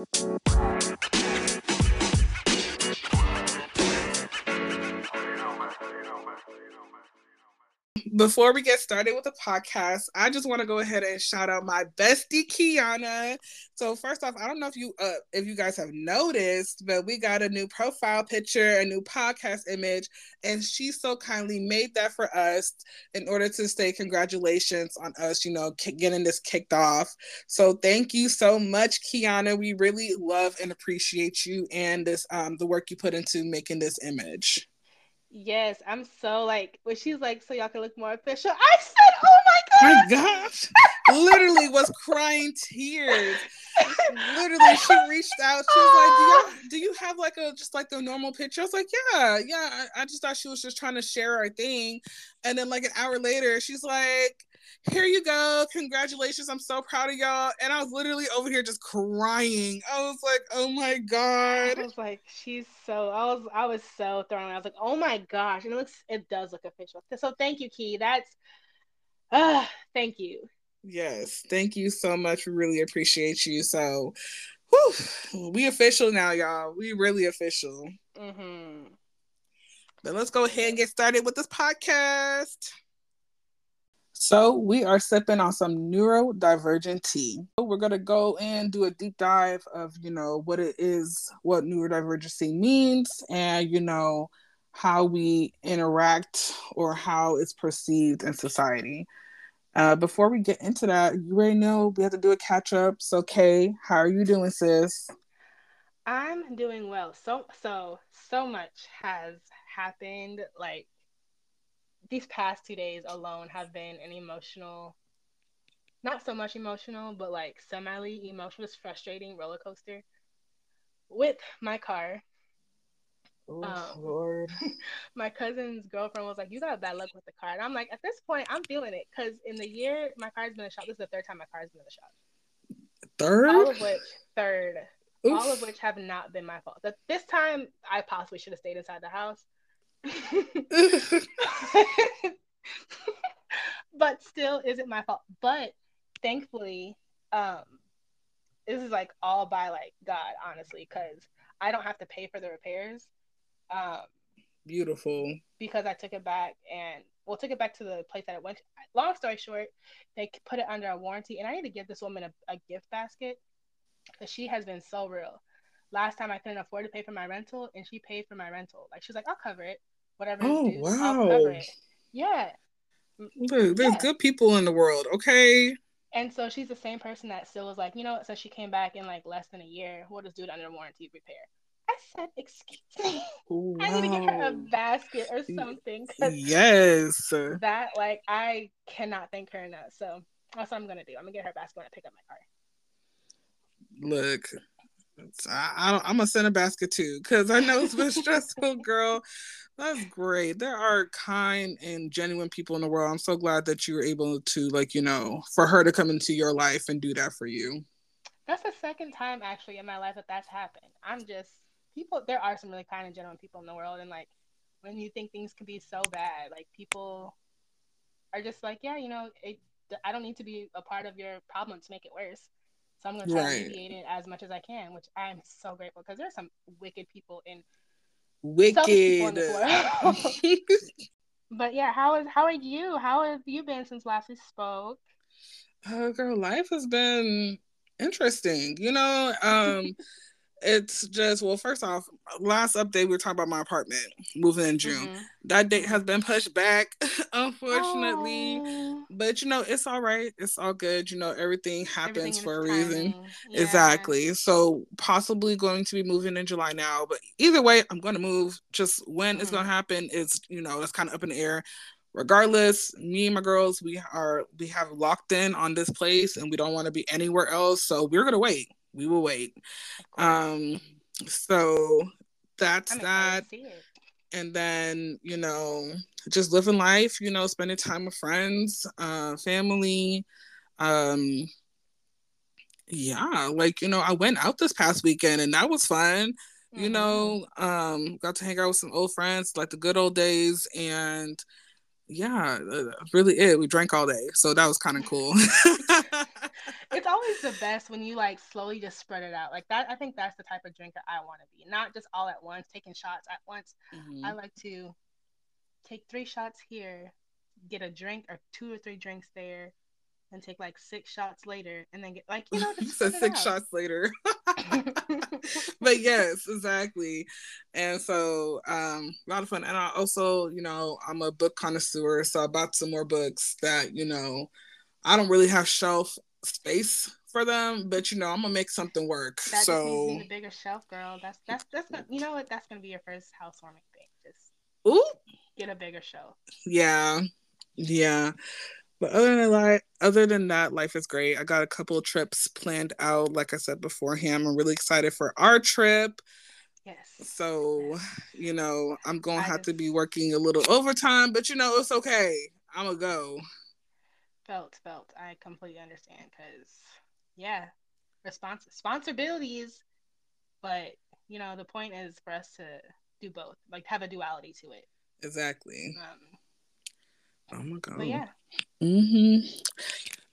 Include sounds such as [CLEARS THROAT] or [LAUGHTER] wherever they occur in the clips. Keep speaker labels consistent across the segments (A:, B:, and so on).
A: Música Before we get started with the podcast, I just want to go ahead and shout out my bestie Kiana. So first off, I don't know if you uh, if you guys have noticed, but we got a new profile picture, a new podcast image, and she so kindly made that for us in order to say congratulations on us, you know, getting this kicked off. So thank you so much, Kiana. We really love and appreciate you and this um the work you put into making this image.
B: Yes, I'm so like when she's like, so y'all can look more official. I said, oh my
A: god, my gosh, literally was crying tears. literally, she reached out. She was like, do you, [LAUGHS] do you have like a just like the normal picture? I was like, yeah, yeah. I, I just thought she was just trying to share our thing, and then like an hour later, she's like here you go. Congratulations. I'm so proud of y'all. And I was literally over here just crying. I was like, oh my God.
B: I was like, she's so I was I was so thrown. I was like, oh my gosh. And it looks it does look official. So thank you, Key. That's uh thank you.
A: Yes, thank you so much. We really appreciate you. So whew, we official now, y'all. We really official. Mm-hmm. But let's go ahead and get started with this podcast. So we are sipping on some neurodivergent tea. We're gonna go and do a deep dive of you know what it is, what neurodivergency means, and you know how we interact or how it's perceived in society. Uh, before we get into that, you already know we have to do a catch up. So, Kay, how are you doing, sis?
B: I'm doing well. So, so, so much has happened. Like these past two days alone have been an emotional, not so much emotional, but like semi emotional, frustrating roller coaster with my car. Oh, um, Lord. [LAUGHS] my cousin's girlfriend was like, You got bad luck with the car. And I'm like, At this point, I'm feeling it because in the year my car's been in the shop, this is the third time my car's been in the shop.
A: Third?
B: All of which, third. Oof. All of which have not been my fault. That this time I possibly should have stayed inside the house [LAUGHS] but still isn't my fault. But thankfully, um, this is like all by like God, honestly, because I don't have to pay for the repairs. Um,
A: Beautiful.
B: Because I took it back and well, took it back to the place that it went. Long story short, they put it under a warranty, and I need to give this woman a, a gift basket because she has been so real. Last time I couldn't afford to pay for my rental, and she paid for my rental. Like she's like, "I'll cover it." Whatever. Oh wow! Yeah.
A: Look, there's yeah. good people in the world. Okay.
B: And so she's the same person that still was like, you know, so she came back in like less than a year. We'll just do it under warranty repair. I said, excuse me. Wow. Oh, [LAUGHS] I need to get her a basket or something.
A: Yes.
B: That like I cannot thank her enough. So that's what I'm gonna do. I'm gonna get her a basket when I pick up my car.
A: Look, I, am gonna send a basket too because I know it's been [LAUGHS] stressful, girl. That's great. There are kind and genuine people in the world. I'm so glad that you were able to, like, you know, for her to come into your life and do that for you.
B: That's the second time actually in my life that that's happened. I'm just people. There are some really kind and genuine people in the world, and like when you think things can be so bad, like people are just like, yeah, you know, it, I don't need to be a part of your problem to make it worse. So I'm going to try right. to alleviate it as much as I can, which I'm so grateful because there's some wicked people in wicked. [LAUGHS] but yeah, how is how are you? How have you been since last we spoke?
A: Oh, girl, life has been interesting. You know, um, [LAUGHS] it's just well first off last update we were talking about my apartment moving in june. Mm-hmm. that date has been pushed back [LAUGHS] unfortunately. Oh. but you know it's all right. It's all good. You know everything happens for a reason. yeah. exactly. So possibly going to be moving in july now. But either way i'm going to move. Just when mm-hmm. it's going to happen is you know it's kind of up in the air. Regardless me and my girls we are we have locked in on this place and we don't want to be anywhere else. So we're going to wait we will wait. Um, so that's that. And then, you know, just living life, you know, spending time with friends, uh, family. Um, yeah, like, you know, I went out this past weekend and that was fun. Mm-hmm. You know, um, got to hang out with some old friends, like the good old days, and yeah, uh, really it. We drank all day, so that was kind of cool. [LAUGHS] [LAUGHS]
B: it's always the best when you like slowly just spread it out. Like that, I think that's the type of drinker I want to be. Not just all at once, taking shots at once. Mm-hmm. I like to take three shots here, get a drink or two or three drinks there, and take like six shots later, and then get like you know. [LAUGHS] Just
A: said six out. shots later. [LAUGHS] but yes, exactly. And so um a lot of fun. And I also, you know, I'm a book connoisseur, so I bought some more books that, you know, I don't really have shelf space for them, but you know, I'm gonna make something work. That so
B: a bigger shelf, girl. That's that's that's gonna, you know what? That's gonna be your first housewarming thing. Just
A: ooh,
B: get a bigger shelf.
A: Yeah, yeah. But other than that, other than that, life is great. I got a couple of trips planned out. Like I said beforehand, I'm really excited for our trip.
B: Yes.
A: So, yes. you know, I'm gonna I have just... to be working a little overtime, but you know, it's okay. I'm gonna go.
B: Felt, felt. I completely understand because, yeah, respons- responsibilities, but you know, the point is for us to do both, like have a duality to it.
A: Exactly. Um, Oh my god.
B: But yeah.
A: Mm-hmm.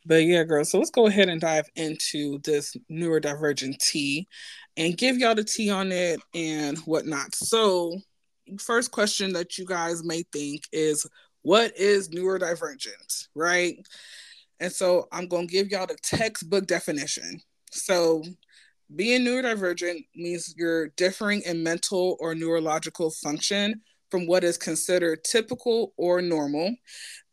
A: But yeah, girl. So let's go ahead and dive into this neurodivergent tea and give y'all the tea on it and whatnot. So, first question that you guys may think is what is neurodivergent, right? And so I'm going to give y'all the textbook definition. So, being neurodivergent means you're differing in mental or neurological function from what is considered typical or normal,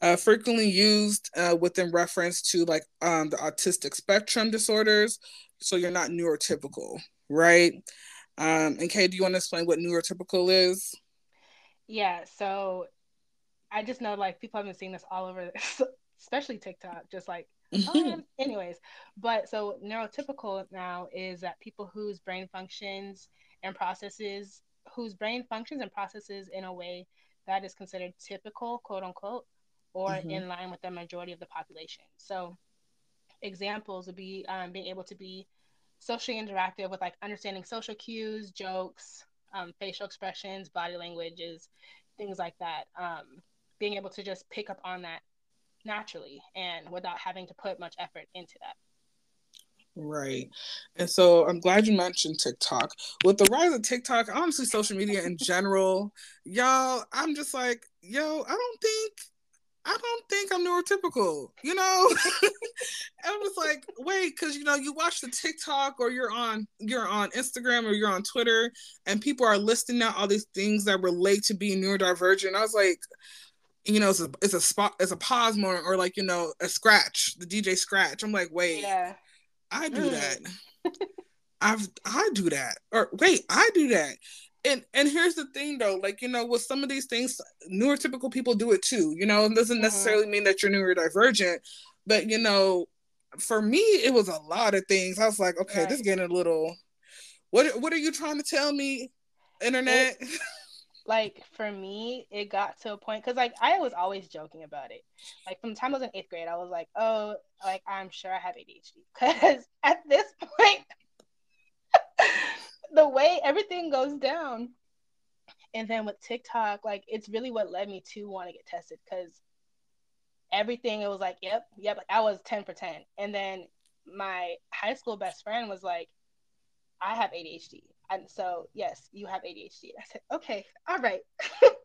A: uh, frequently used uh, within reference to like um, the autistic spectrum disorders. So you're not neurotypical, right? Um, and Kay, do you want to explain what neurotypical is?
B: Yeah, so I just know like people have been seeing this all over, [LAUGHS] especially TikTok, just like oh, [LAUGHS] anyways but so neurotypical now is that people whose brain functions and processes whose brain functions and processes in a way that is considered typical, quote unquote, or mm-hmm. in line with the majority of the population. So, examples would be um, being able to be socially interactive with like understanding social cues, jokes, um, facial expressions, body languages, things like that. Um, being able to just pick up on that naturally and without having to put much effort into that.
A: Right. And so I'm glad you mentioned TikTok. With the rise of TikTok, honestly, social media in general, y'all, I'm just like, yo, I don't think I don't think I'm neurotypical, you know? [LAUGHS] I was like, wait, because you know, you watch the TikTok or you're on you're on Instagram or you're on Twitter and people are listing out all these things that relate to being neurodivergent. I was like, you know, it's a it's a spot it's a pause moment or like, you know, a scratch, the DJ scratch. I'm like, wait,
B: yeah
A: I do mm. that. [LAUGHS] I've I do that. Or wait, I do that. And and here's the thing though, like you know, with some of these things, neurotypical people do it too. You know, it doesn't mm-hmm. necessarily mean that you're neurodivergent, but you know, for me, it was a lot of things. I was like, okay, right. this is getting a little. What what are you trying to tell me, internet?
B: It, [LAUGHS] like for me, it got to a point because like I was always joking about it. Like from the time I was in eighth grade, I was like, oh, like I'm sure I have ADHD because [LAUGHS] at this point, [LAUGHS] the way everything goes down, and then with TikTok, like it's really what led me to want to get tested because everything it was like, yep, yep, like I was ten for ten, and then my high school best friend was like, I have ADHD. And so, yes, you have ADHD. I said, okay, all right.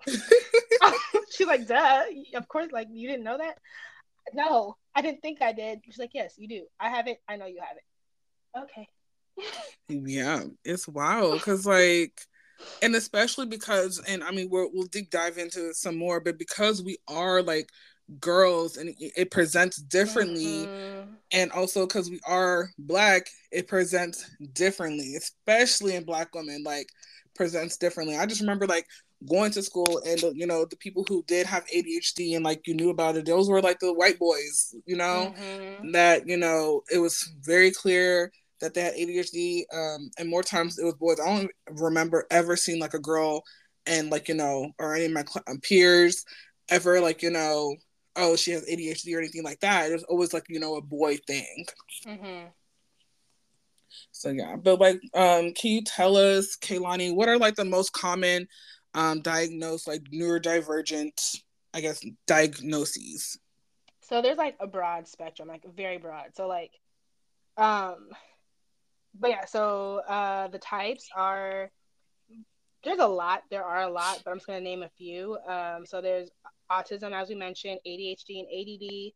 B: [LAUGHS] [LAUGHS] She's like, duh, of course, like, you didn't know that? No, I didn't think I did. She's like, yes, you do. I have it. I know you have it. Okay.
A: yeah, it's wild because, like, and especially because, and I mean, we'll, we'll deep dive into some more, but because we are like girls and it presents differently mm-hmm. and also because we are black it presents differently especially in black women like presents differently i just remember like going to school and you know the people who did have adhd and like you knew about it those were like the white boys you know mm-hmm. that you know it was very clear that they had adhd um, and more times it was boys i don't remember ever seeing like a girl and like you know or any of my peers ever like you know oh, she has ADHD or anything like that. It's always like, you know, a boy thing. Mm-hmm. So yeah, but like, um, can you tell us, Kaylani, what are like the most common um diagnosed like neurodivergent, I guess, diagnoses?
B: So there's like a broad spectrum, like very broad. So like Um, but yeah, so uh, the types are there's a lot. There are a lot, but I'm just gonna name a few. Um, so there's autism, as we mentioned, ADHD and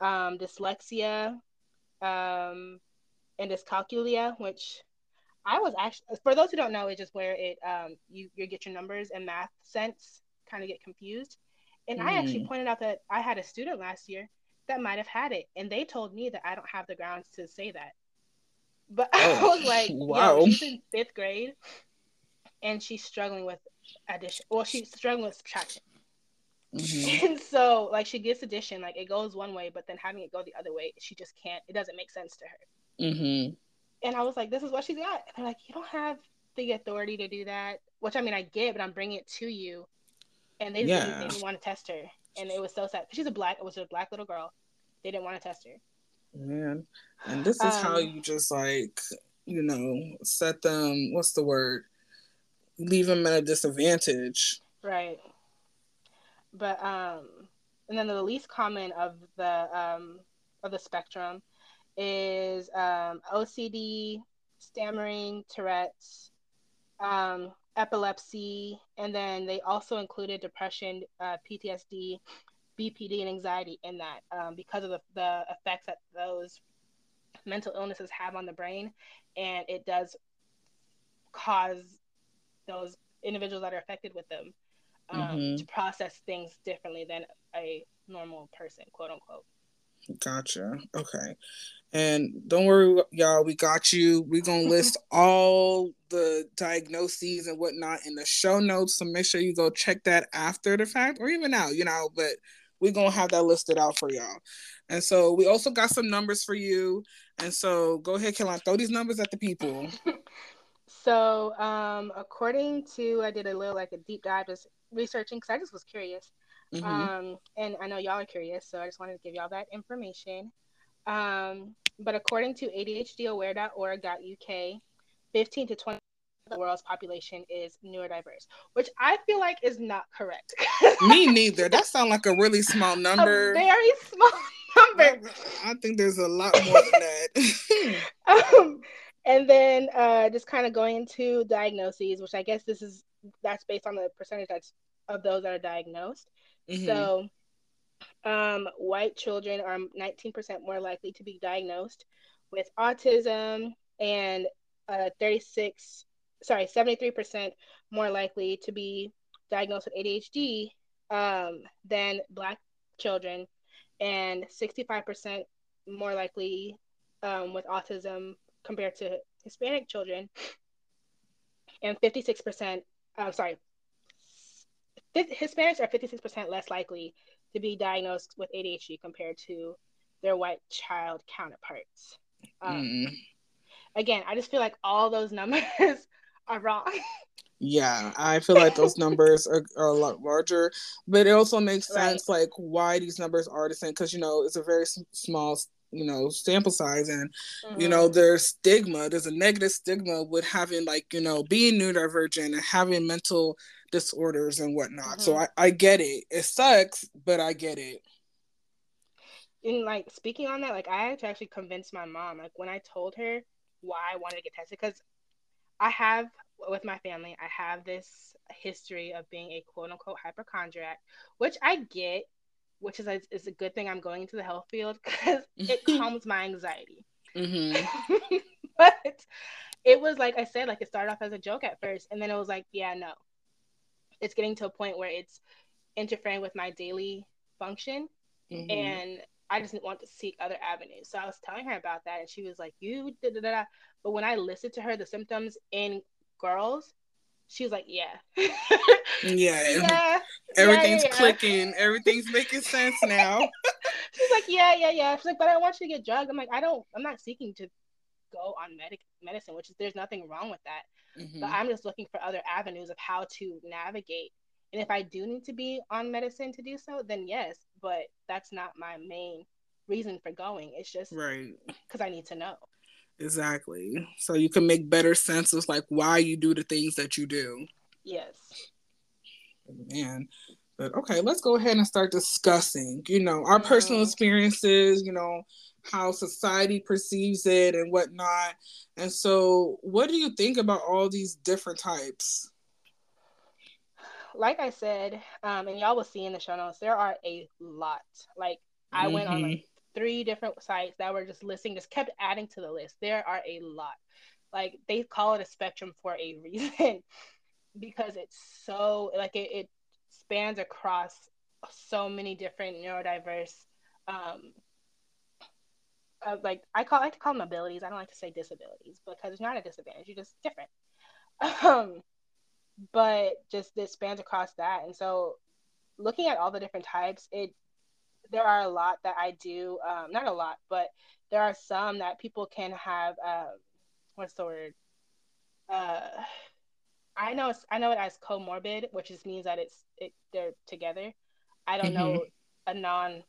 B: ADD, um, dyslexia, um, and dyscalculia, which I was actually for those who don't know, it's just where it um, you you get your numbers and math sense kind of get confused. And mm. I actually hmm. pointed out that I had a student last year that might have had it, and they told me that I don't have the grounds to say that. But [LAUGHS] oh, I was like, [LAUGHS] wow, Yo, she's in fifth grade, and she's struggling with addition. Well, she's struggling with subtraction. Mm-hmm. [LAUGHS] And so, like, she gets addition, like it goes one way, but then having it go the other way, she just can't. It doesn't make sense to her. Mm-hmm. And I was like, "This is what she's got." And they're like, "You don't have the authority to do that." Which I mean, I get, but I'm bringing it to you, and they, yeah. didn't, they didn't want to test her, and it was so sad. She's a black. It was a black little girl. They didn't want to test her.
A: Man, and this is um, how you just like you know set them. What's the word? Leave them at a disadvantage.
B: Right. But um, and then the least common of the um of the spectrum is um OCD, stammering, Tourette's, um, epilepsy, and then they also included depression, uh, PTSD, BPD, and anxiety in that um, because of the, the effects that those mental illnesses have on the brain. And it does cause those individuals that are affected with them um, mm-hmm. to process things differently than a normal person, quote unquote.
A: Gotcha. Okay. And don't worry, y'all, we got you. We're gonna [LAUGHS] list all the diagnoses and whatnot in the show notes. So make sure you go check that after the fact or even now, you know, but we're gonna have that listed out for y'all. And so we also got some numbers for you. And so go ahead, Caroline, throw these numbers at the people. [LAUGHS]
B: so um according to I did a little like a deep dive just researching because I just was curious. Mm-hmm. Um, and I know y'all are curious, so I just wanted to give y'all that information. Um, but according to ADHDaware.org.uk, 15 to 20 of the world's population is neurodiverse, which I feel like is not correct. [LAUGHS]
A: Me neither. That sounds like a really small number.
B: A very small [LAUGHS] number.
A: I think there's a lot more than that. [LAUGHS]
B: um, and then uh, just kind of going into diagnoses, which I guess this is that's based on the percentage that's of those that are diagnosed. Mm-hmm. So, um, white children are 19% more likely to be diagnosed with autism and uh, 36, sorry, 73% more likely to be diagnosed with ADHD um, than Black children, and 65% more likely um, with autism compared to Hispanic children, and 56%, I'm sorry, Hispanics are 56% less likely to be diagnosed with ADHD compared to their white child counterparts. Um, mm. Again, I just feel like all those numbers [LAUGHS] are wrong.
A: Yeah, I feel like those numbers are, are, a lot larger, but it also makes sense right. like why these numbers are the same because you know it's a very small you know sample size and mm-hmm. you know mm-hmm. there's stigma there's a negative stigma with having like you know being neurodivergent and having mental disorders and whatnot mm-hmm. so I, I get it it sucks but i get it
B: and like speaking on that like i had to actually convince my mom like when i told her why i wanted to get tested because i have with my family i have this history of being a quote unquote hypochondriac which i get which is a, is a good thing I'm going into the health field because it [LAUGHS] calms my anxiety. Mm-hmm. [LAUGHS] but it was like I said, like it started off as a joke at first, and then it was like, yeah, no, it's getting to a point where it's interfering with my daily function, mm-hmm. and I just want to seek other avenues. So I was telling her about that, and she was like, "You da da da." But when I listened to her, the symptoms in girls, she was like, "Yeah, [LAUGHS] [LAUGHS]
A: yeah, yeah, everything's yeah, yeah, clicking, everything's making sense now." [LAUGHS]
B: She's like, "Yeah, yeah, yeah." She's like, "But I want you to get drugs." I'm like, "I don't. I'm not seeking to go on medic medicine, which is there's nothing wrong with that. Mm-hmm. But I'm just looking for other avenues of how to navigate. And if I do need to be on medicine to do so, then yes. But that's not my main reason for going. It's just
A: right
B: because I need to know.
A: Exactly. So you can make better sense of like why you do the things that you do.
B: Yes.
A: Man. But okay, let's go ahead and start discussing, you know, our mm-hmm. personal experiences, you know, how society perceives it and whatnot. And so, what do you think about all these different types?
B: Like I said, um, and y'all will see in the show notes, there are a lot. Like I mm-hmm. went on like mm-hmm. three different sites that were just listing, just kept adding to the list. There are a lot. Like they call it a spectrum for a [LAUGHS] reason because it's so like it, it spans across so many different neurodiverse um like I call I like to call them abilities. I don't like to say disabilities because it's not a disadvantage. You're just different. [LAUGHS] Um, but just this spans across that, and so looking at all the different types, it there are a lot that I do. Um, not a lot, but there are some that people can have. Uh, what's the word? Uh, I know I know it as comorbid, which just means that it's it they're together. I don't mm-hmm. know a non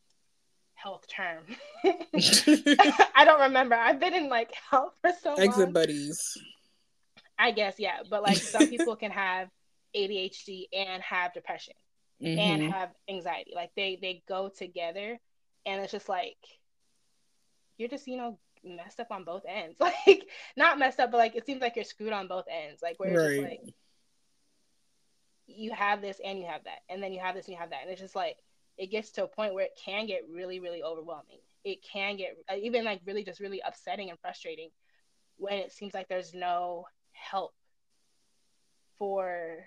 B: health term. [LAUGHS] [LAUGHS] I don't remember. I've been in like health for so Exit long. Exit buddies. I guess yeah, but like some [LAUGHS] people can have ADHD and have depression mm-hmm. and have anxiety. Like they they go together, and it's just like you're just you know messed up on both ends. Like not messed up, but like it seems like you're screwed on both ends. Like where it's right. just like you have this and you have that, and then you have this and you have that, and it's just like it gets to a point where it can get really, really overwhelming. It can get uh, even like really just really upsetting and frustrating when it seems like there's no help for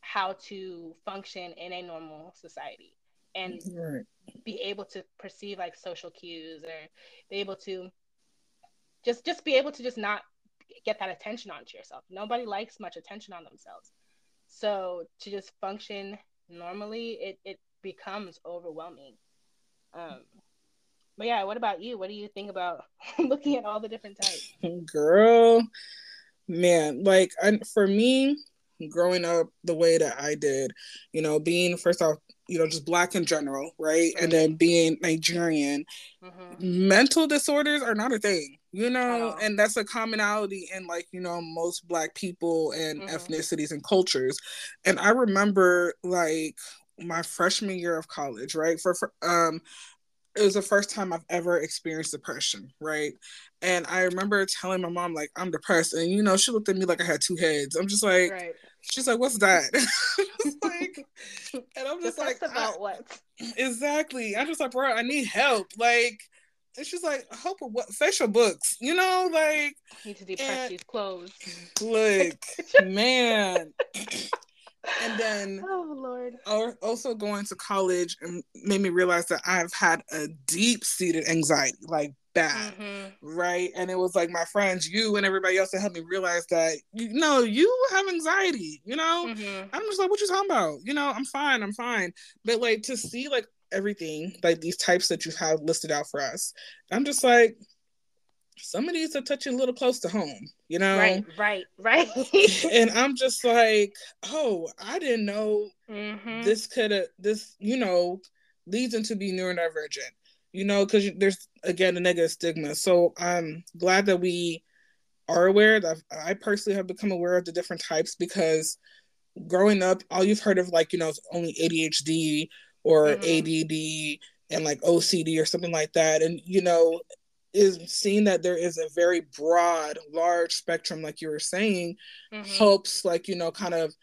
B: how to function in a normal society and right. be able to perceive like social cues or be able to just just be able to just not get that attention onto yourself. Nobody likes much attention on themselves. So to just function normally, it, it becomes overwhelming. Um, but yeah, what about you? What do you think about [LAUGHS] looking at all the different types? [LAUGHS]
A: Girl, man, like I, for me, growing up the way that I did, you know, being first off, you know, just black in general, right? And then being Nigerian, mm-hmm. mental disorders are not a thing, you know, and that's a commonality in like, you know, most black people and mm-hmm. ethnicities and cultures. And I remember like my freshman year of college, right? For, for um it was the first time I've ever experienced depression, right? And I remember telling my mom, like, I'm depressed. And, you know, she looked at me like I had two heads. I'm just like, right. she's like, what's that? [LAUGHS] like, [LAUGHS] and I'm just like, about what? Exactly. I'm just like, bro, I need help. Like, and she's like, help with what? Facial books, you know, like.
B: Need to depress these clothes.
A: Look, [LAUGHS] man and then [LAUGHS]
B: oh lord.
A: also going to college and made me realize that i've had a deep-seated anxiety like bad mm-hmm. right? And it was like my friends you and everybody else that helped me realize that you know you have anxiety you know? Mm-hmm. i'm just like what you talking about? You know i'm fine i'm fine. But like to see like everything like these types that you have listed out for us i'm just like some of these are touching a little close to home, you know?
B: Right, right, right. [LAUGHS]
A: and I'm just like, oh, I didn't know mm-hmm. this could have, this, you know, leads into being neurodivergent, you know, because there's, again, a negative stigma. So I'm glad that we are aware that I personally have become aware of the different types because growing up, all you've heard of, like, you know, it's only ADHD or mm-hmm. ADD and like OCD or something like that. And, you know, is seeing that there is a very broad, large spectrum, like you were saying, mm-hmm. helps like, you know, kind of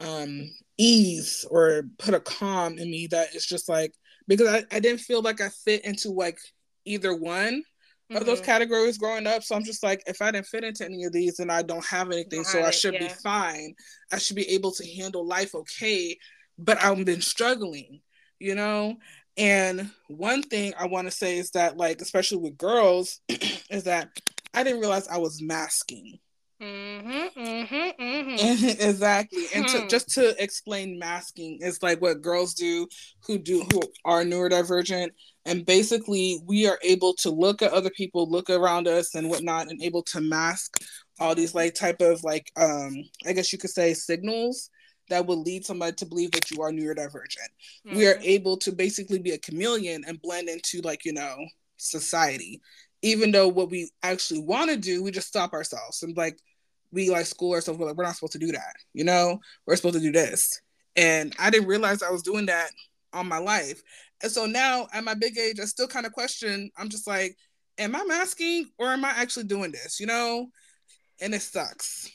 A: um ease or put a calm in me that is just like because I, I didn't feel like I fit into like either one mm-hmm. of those mm-hmm. categories growing up. So I'm just like, if I didn't fit into any of these, then I don't have anything. So I should yeah. be fine. I should be able to handle life okay. But I've been struggling, you know? And one thing I want to say is that, like, especially with girls, [CLEARS THROAT] is that I didn't realize I was masking. Mm-hmm, mm-hmm, mm-hmm. [LAUGHS] exactly. And to, hmm. just to explain masking is like what girls do who do who are neurodivergent. And basically we are able to look at other people, look around us and whatnot, and able to mask all these like type of like um I guess you could say signals that would lead somebody to believe that you are neurodivergent. Mm-hmm. We are mm-hmm. able to basically be a chameleon and blend into like, you know, society. Even though what we actually want to do, we just stop ourselves and like we like school ourselves, we're like, we're not supposed to do that, you know, we're supposed to do this. And I didn't realize I was doing that on my life. And so now at my big age, I still kind of question, I'm just like, am I masking or am I actually doing this? You know, and it sucks.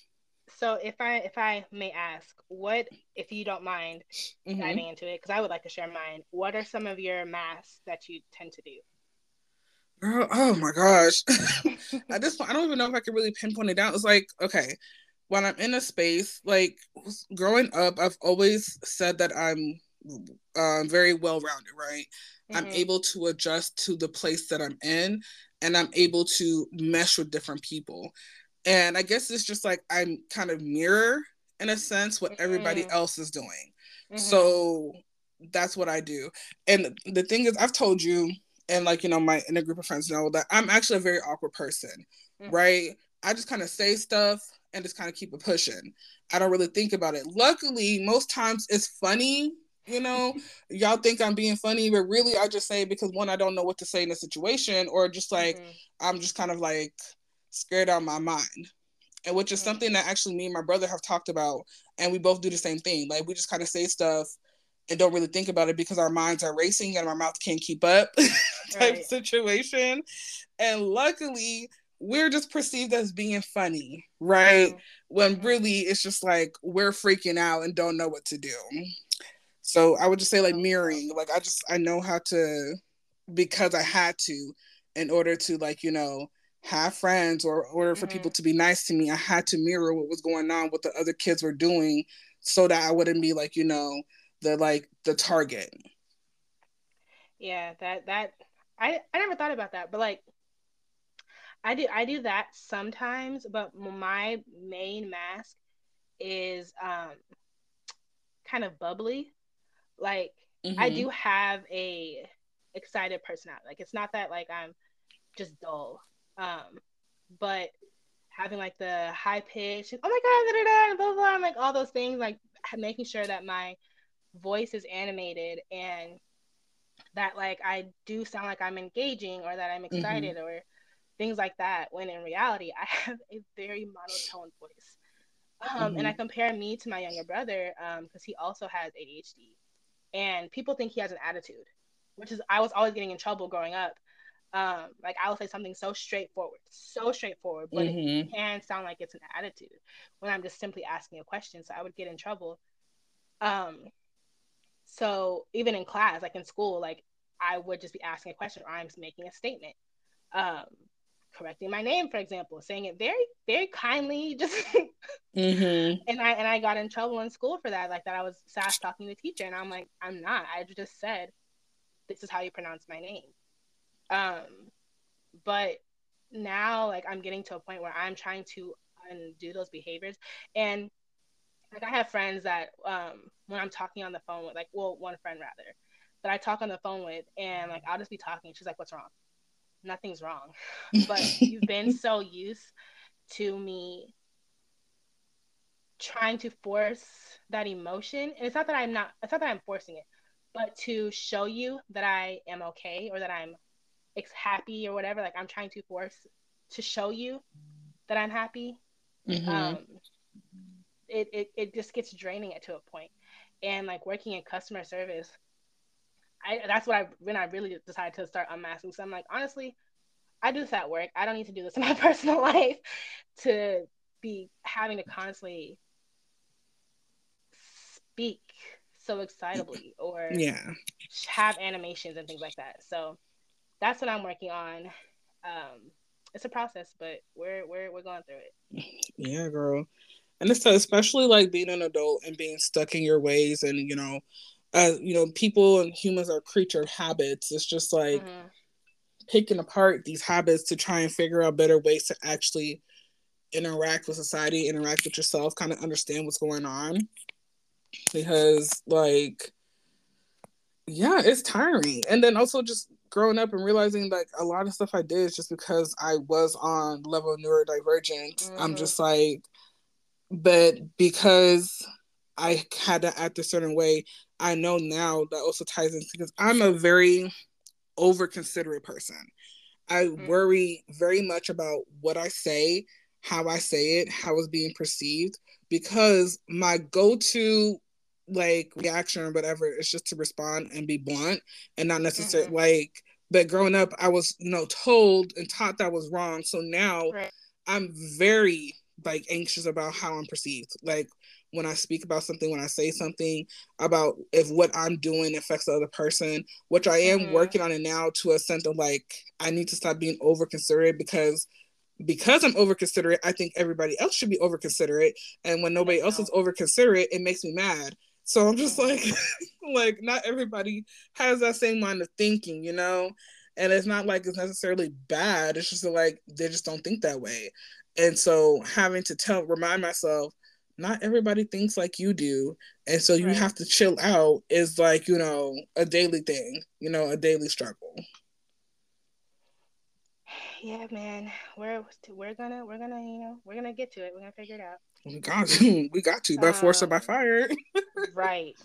B: So if I if I may ask, what if you don't mind mm-hmm. diving into it? Because I would like to share mine. What are some of your masks that you tend to do?
A: Girl, oh my gosh. [LAUGHS] At this point, I don't even know if I can really pinpoint it down. It's like, okay, when I'm in a space, like growing up, I've always said that I'm uh, very well rounded, right? Mm-hmm. I'm able to adjust to the place that I'm in and I'm able to mesh with different people. And I guess it's just like I'm kind of mirror in a sense what mm-hmm. everybody else is doing. Mm-hmm. So that's what I do. And the thing is, I've told you, and like, you know, my inner group of friends know that I'm actually a very awkward person, mm-hmm. right? I just kind of say stuff and just kind of keep it pushing. I don't really think about it. Luckily, most times it's funny you know [LAUGHS] y'all think i'm being funny but really i just say because one i don't know what to say in a situation or just like mm-hmm. i'm just kind of like scared out of my mind and which is mm-hmm. something that actually me and my brother have talked about and we both do the same thing like we just kind of say stuff and don't really think about it because our minds are racing and our mouth can't keep up [LAUGHS] type right. situation and luckily we're just perceived as being funny right mm-hmm. when mm-hmm. really it's just like we're freaking out and don't know what to do so I would just say like mirroring. Like I just I know how to because I had to in order to like, you know, have friends or in order for mm-hmm. people to be nice to me. I had to mirror what was going on, what the other kids were doing so that I wouldn't be like, you know, the like the target.
B: Yeah, that that I I never thought about that, but like I do I do that sometimes, but my main mask is um kind of bubbly. Like mm-hmm. I do have a excited personality. Like it's not that like I'm just dull. Um, but having like the high pitch, oh my god, da, da, da, blah, blah, blah, like all those things, like making sure that my voice is animated and that like I do sound like I'm engaging or that I'm mm-hmm. excited mm-hmm. or things like that. When in reality, I have a very monotone voice. Um, mm-hmm. And I compare me to my younger brother because um, he also has ADHD and people think he has an attitude, which is I was always getting in trouble growing up. Um, like I will say something so straightforward, so straightforward, but mm-hmm. it can sound like it's an attitude when I'm just simply asking a question. So I would get in trouble. Um, so even in class, like in school, like I would just be asking a question or I'm making a statement. Um, correcting my name, for example, saying it very, very kindly, [LAUGHS] just mm-hmm. [LAUGHS] and I and I got in trouble in school for that, like that I was sass talking to the teacher, and I'm like, I'm not. I just said, this is how you pronounce my name. Um, but now, like, I'm getting to a point where I'm trying to undo those behaviors, and like I have friends that um when I'm talking on the phone with, like, well, one friend rather, that I talk on the phone with, and like I'll just be talking, she's like, what's wrong? nothing's wrong. But [LAUGHS] you've been so used to me trying to force that emotion. And it's not that I'm not, it's not that I'm forcing it, but to show you that I am okay or that I'm happy or whatever. Like I'm trying to force to show you that I'm happy. Mm-hmm. Um, it, it, it just gets draining it to a point. And like working in customer service, I that's what I when I really decided to start unmasking. So I'm like, honestly, I do this at work. I don't need to do this in my [LAUGHS] personal life to be having to constantly speak so excitably or
A: yeah
B: have animations and things like that. So that's what I'm working on. Um, it's a process, but we're we're we're going through it.
A: Yeah, girl. And it's especially like being an adult and being stuck in your ways and you know as you know, people and humans are creature habits. It's just like mm-hmm. picking apart these habits to try and figure out better ways to actually interact with society, interact with yourself, kind of understand what's going on. Because like yeah, it's tiring. And then also just growing up and realizing like a lot of stuff I did is just because I was on level neurodivergent. Mm-hmm. I'm just like, but because I had to act a certain way, I know now that also ties into because I'm a very over considerate person. I mm-hmm. worry very much about what I say, how I say it, how it's being perceived, because my go to like reaction or whatever It's just to respond and be blunt and not necessarily mm-hmm. like but growing up i was you know told and taught that was wrong so now right. i'm very like anxious about how i'm perceived like when i speak about something when i say something about if what i'm doing affects the other person which i am mm-hmm. working on it now to a sense of like i need to stop being over considerate because because I'm over considerate, I think everybody else should be over considerate. And when nobody else is over considerate, it makes me mad. So I'm just like, [LAUGHS] like not everybody has that same line of thinking, you know. And it's not like it's necessarily bad. It's just like they just don't think that way. And so having to tell, remind myself, not everybody thinks like you do. And so you right. have to chill out is like, you know, a daily thing, you know, a daily struggle. [SIGHS]
B: Yeah, man. We're we're gonna we're gonna, you know, we're gonna get to it. We're gonna figure it out.
A: We got to. [LAUGHS] We got to by um, force or by um, fire. [LAUGHS]
B: right.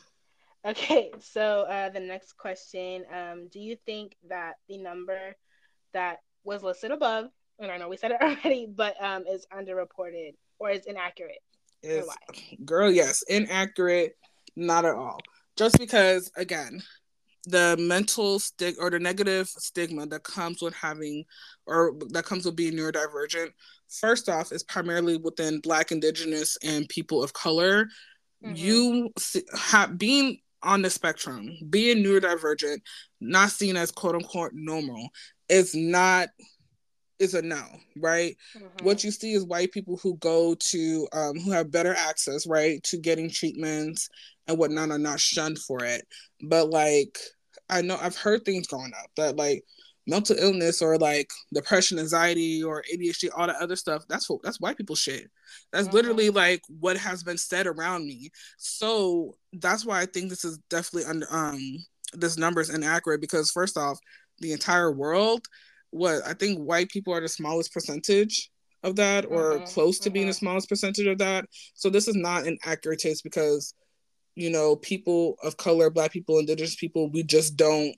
B: Okay. So uh, the next question: um, Do you think that the number that was listed above, and I know we said it [LAUGHS] already, but um, is underreported or is inaccurate?
A: Is girl, yes, inaccurate. Not at all. Just because, again, the mental stick or the negative stigma that comes with having or that comes with being neurodivergent first off is primarily within black indigenous and people of color mm-hmm. you have being on the spectrum being neurodivergent not seen as quote unquote normal is not is a no right mm-hmm. what you see is white people who go to um, who have better access right to getting treatments and whatnot are not shunned for it but like i know i've heard things growing up that like mental illness or like depression, anxiety, or ADHD, all that other stuff, that's what that's white people shit. That's mm-hmm. literally like what has been said around me. So that's why I think this is definitely under um this number is inaccurate because first off, the entire world, what I think white people are the smallest percentage of that or mm-hmm. close to mm-hmm. being the mm-hmm. smallest percentage of that. So this is not an accurate taste because you know, people of color, black people, indigenous people, we just don't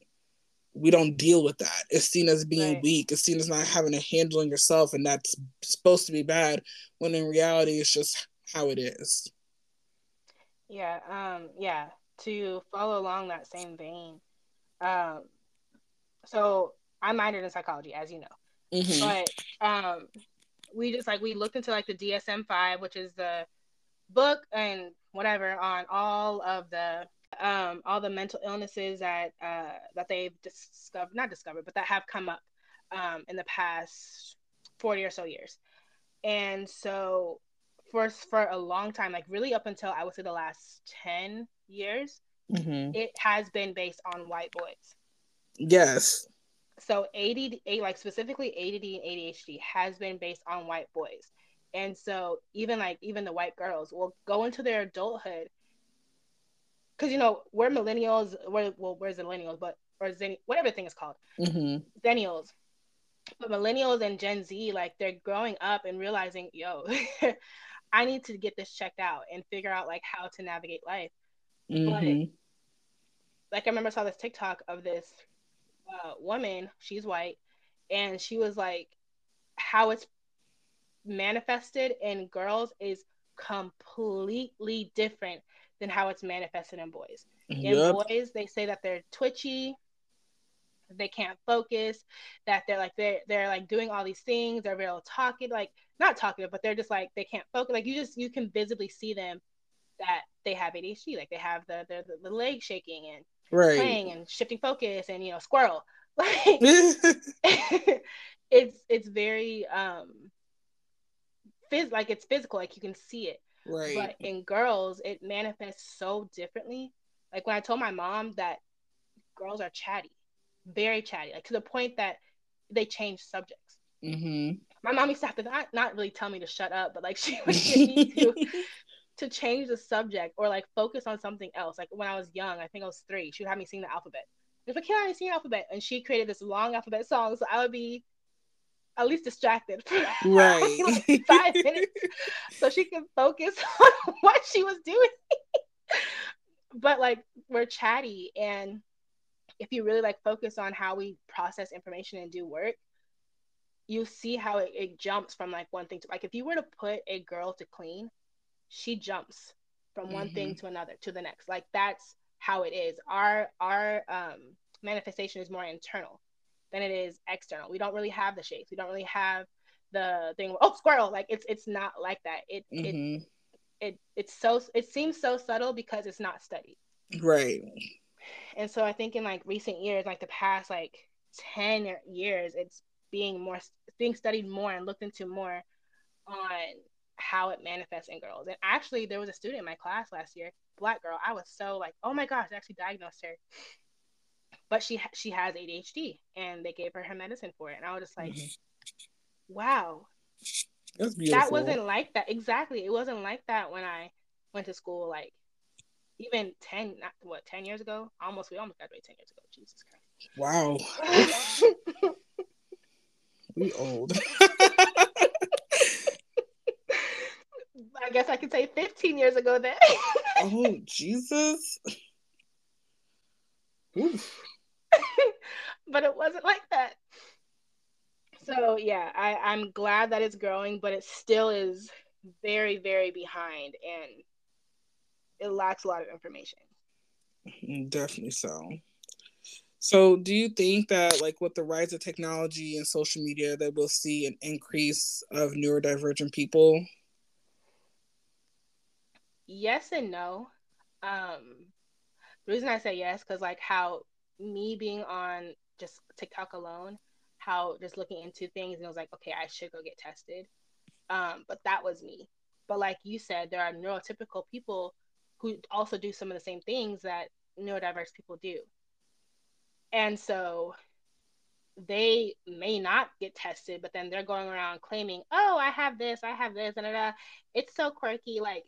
A: we don't deal with that. It's seen as being right. weak. It's seen as not having a handle on yourself, and that's supposed to be bad. When in reality, it's just how it is.
B: Yeah. Um. Yeah. To follow along that same vein, um. So I minored in psychology, as you know, mm-hmm. but um, we just like we looked into like the DSM five, which is the book and whatever on all of the um, all the mental illnesses that uh, that they've discovered, not discovered, but that have come up um, in the past forty or so years. And so, for for a long time, like really up until I would say the last ten years, mm-hmm. it has been based on white boys.
A: Yes.
B: So ADD, like specifically ADD and ADHD, has been based on white boys. And so even like even the white girls will go into their adulthood because you know we're millennials, we're well, we're millennials, but or Zen, whatever thing is called, mm-hmm. Zennials. But millennials and Gen Z, like they're growing up and realizing, yo, [LAUGHS] I need to get this checked out and figure out like how to navigate life. Mm-hmm. But like I remember I saw this TikTok of this uh, woman, she's white, and she was like, how it's manifested in girls is completely different than how it's manifested in boys. Yep. In boys, they say that they're twitchy, they can't focus, that they're like they're they're like doing all these things, they're real talking, like not talkative, but they're just like they can't focus. Like you just you can visibly see them that they have ADHD, like they have the the, the, the leg shaking and right. playing and shifting focus and you know squirrel. [LAUGHS] Like [LAUGHS] [LAUGHS] it's it's very um phys- like it's physical, like you can see it. Right. But in girls, it manifests so differently. Like when I told my mom that girls are chatty, very chatty, like to the point that they change subjects. Mm-hmm. My mom used to have to not, not really tell me to shut up, but like [LAUGHS] she would [LAUGHS] get me to to change the subject or like focus on something else. Like when I was young, I think I was three, she would have me sing the alphabet. If I was like, "Can I sing the alphabet?" And she created this long alphabet song, so I would be at least distracted for [LAUGHS] right. like five [LAUGHS] minutes so she can focus [LAUGHS] on what she was doing. But like we're chatty and if you really like focus on how we process information and do work you see how it, it jumps from like one thing to like if you were to put a girl to clean she jumps from one mm-hmm. thing to another to the next. Like that's how it is. Our our um manifestation is more internal than it is external. We don't really have the shapes. We don't really have the thing. Oh, squirrel! Like it's it's not like that. It mm-hmm. it it it's so it seems so subtle because it's not studied.
A: Right.
B: And so I think in like recent years, like the past like ten years, it's being more being studied more and looked into more on how it manifests in girls. And actually, there was a student in my class last year, black girl. I was so like, oh my gosh, I actually diagnosed her. But she she has ADHD, and they gave her her medicine for it. And I was just like, mm-hmm. wow, that wasn't like that. Exactly, it wasn't like that when I went to school. Like even ten, not what, ten years ago. Almost, we almost graduated ten years ago. Jesus
A: Christ. Wow. [LAUGHS] we old. [LAUGHS]
B: I guess I could say 15 years ago then.
A: oh, Jesus. [LAUGHS] [LAUGHS]
B: but it wasn't like that. So yeah, I, I'm glad that it's growing, but it still is very, very behind and it lacks a lot of information.
A: Mm, definitely so. So, do you think that, like, with the rise of technology and social media, that we'll see an increase of neurodivergent people?
B: Yes and no. Um, the reason I say yes, because like how me being on just TikTok alone, how just looking into things and it was like, okay, I should go get tested. Um, but that was me. But like you said, there are neurotypical people who also do some of the same things that neurodiverse people do. And so they may not get tested, but then they're going around claiming, oh, I have this, I have this, and it's so quirky, like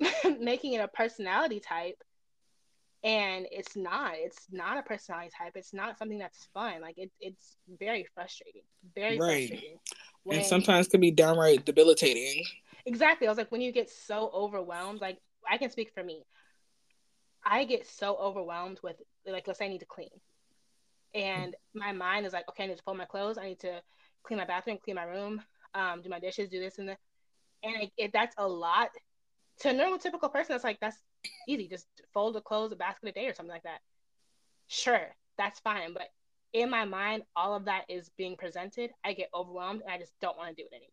B: [LAUGHS] making it a personality type. And it's not, it's not a personality type. It's not something that's fun. Like it, it's very frustrating, very right. frustrating.
A: When, and sometimes can be downright debilitating.
B: Exactly. I was like, when you get so overwhelmed, like I can speak for me. I get so overwhelmed with like let's say I need to clean and my mind is like, okay, I need to fold my clothes. I need to clean my bathroom, clean my room, um, do my dishes, do this and that. And it, it, that's a lot to a neurotypical person. That's like that's easy. Just fold the clothes, a basket a day, or something like that. Sure, that's fine. But in my mind, all of that is being presented. I get overwhelmed, and I just don't want to do it
A: anymore.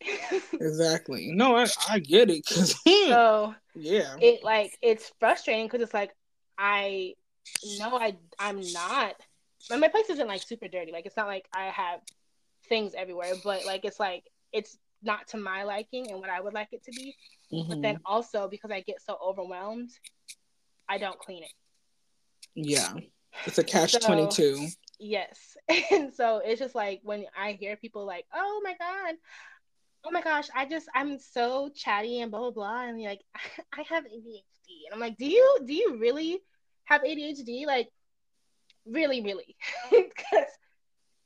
A: [LAUGHS] exactly. No, I, I get it. Cause [LAUGHS] hmm.
B: so yeah, it like it's frustrating because it's like I no, I I'm not. My place isn't like super dirty. Like it's not like I have things everywhere, but like it's like it's not to my liking and what I would like it to be. Mm-hmm. But then mm-hmm. also because I get so overwhelmed, I don't clean it.
A: Yeah. It's a catch so, 22.
B: Yes. [LAUGHS] And so it's just like when I hear people like, "Oh my god, oh my gosh, I just I'm so chatty and blah blah blah," and like, [LAUGHS] I have ADHD, and I'm like, "Do you do you really have ADHD, like really, really, [LAUGHS] because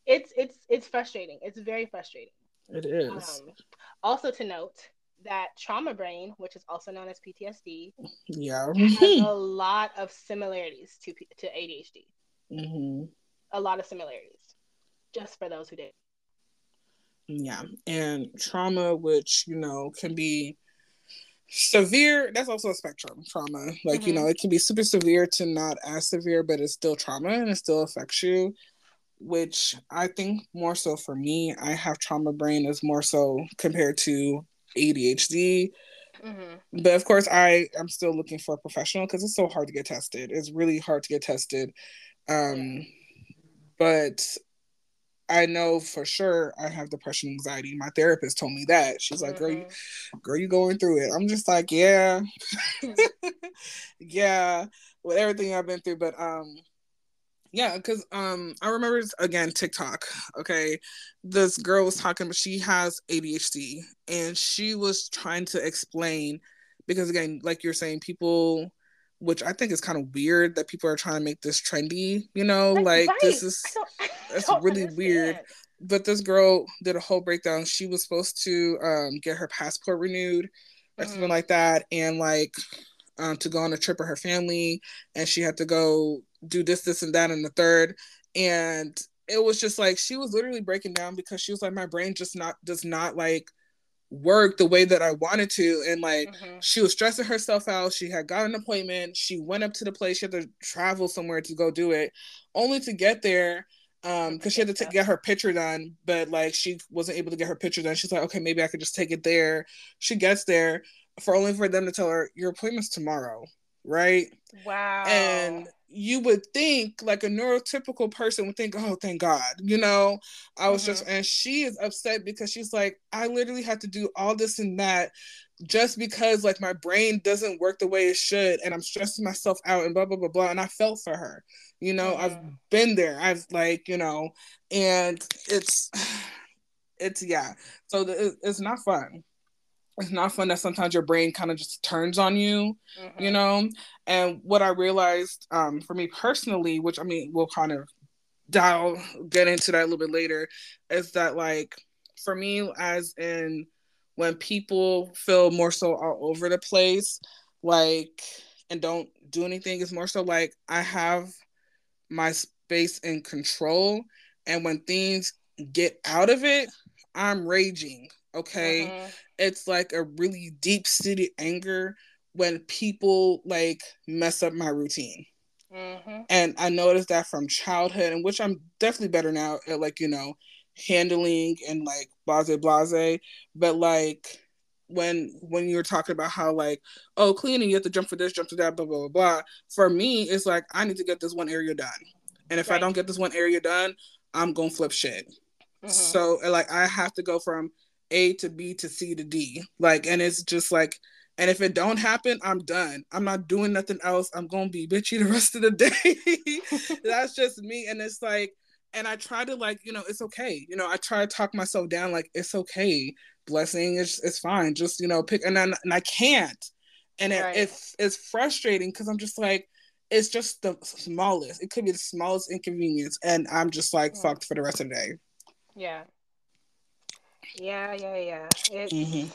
B: it's it's it's frustrating. It's very frustrating.
A: It is. Um,
B: also to note that trauma brain, which is also known as PTSD,
A: yeah,
B: has a lot of similarities to to ADHD.
A: Mm-hmm.
B: A lot of similarities, just for those who did.
A: Yeah, and trauma, which you know can be severe that's also a spectrum trauma like mm-hmm. you know it can be super severe to not as severe but it's still trauma and it still affects you which i think more so for me i have trauma brain is more so compared to adhd mm-hmm. but of course i am still looking for a professional because it's so hard to get tested it's really hard to get tested um but I know for sure I have depression anxiety. My therapist told me that. She's like, mm-hmm. "Girl, you, mm-hmm. girl, you going through it." I'm just like, "Yeah, [LAUGHS] [LAUGHS] yeah," with everything I've been through. But um, yeah, because um, I remember again TikTok. Okay, this girl was talking, but she has ADHD, and she was trying to explain because again, like you're saying, people which I think is kind of weird that people are trying to make this trendy, you know, like right. this is [LAUGHS] that's really understand. weird. But this girl did a whole breakdown. She was supposed to um, get her passport renewed or mm-hmm. something like that, and like um, to go on a trip with her family, and she had to go do this, this, and that, and the third, and it was just like she was literally breaking down because she was like, my brain just not does not like work the way that I wanted to. And like mm-hmm. she was stressing herself out. She had got an appointment. She went up to the place. She had to travel somewhere to go do it, only to get there um because she had to t- get her picture done but like she wasn't able to get her picture done she's like okay maybe i could just take it there she gets there for only for them to tell her your appointment's tomorrow right? Wow. and you would think like a neurotypical person would think oh thank god you know? I was mm-hmm. just and she is upset because she's like i literally had to do all this and that just because like my brain doesn't work the way it should and i'm stressing myself out and blah blah blah blah and i felt for her you know? Mm-hmm. i've been there. I've like you know? And it's [SIGHS] it's yeah. So the, it's not fun it's not fun that sometimes your brain kind of just turns on you mm-hmm. you know and what i realized um for me personally which i mean we'll kind of dial get into that a little bit later is that like for me as in when people feel more so all over the place, like, and don't do anything, it's more so like I have my space in control. And when things get out of it, I'm raging. Okay. Uh-huh. It's like a really deep seated anger when people like mess up my routine. Mm-hmm. And I noticed that from childhood, and which I'm definitely better now at, like, you know, handling and like blase blase but like when when you were talking about how like oh cleaning you have to jump for this jump to that blah blah blah blah for me it's like i need to get this one area done and if right. i don't get this one area done i'm gonna flip shit mm-hmm. so like i have to go from a to b to c to d like and it's just like and if it don't happen i'm done i'm not doing nothing else i'm gonna be bitchy the rest of the day [LAUGHS] that's just me and it's like and I try to like, you know, it's okay. You know, I try to talk myself down like it's okay. Blessing is it's fine. Just, you know, pick and then and I can't. And right. it's it's frustrating because I'm just like, it's just the smallest. It could be the smallest inconvenience. And I'm just like yeah. fucked for the rest of the day.
B: Yeah. Yeah, yeah, yeah. It's mm-hmm.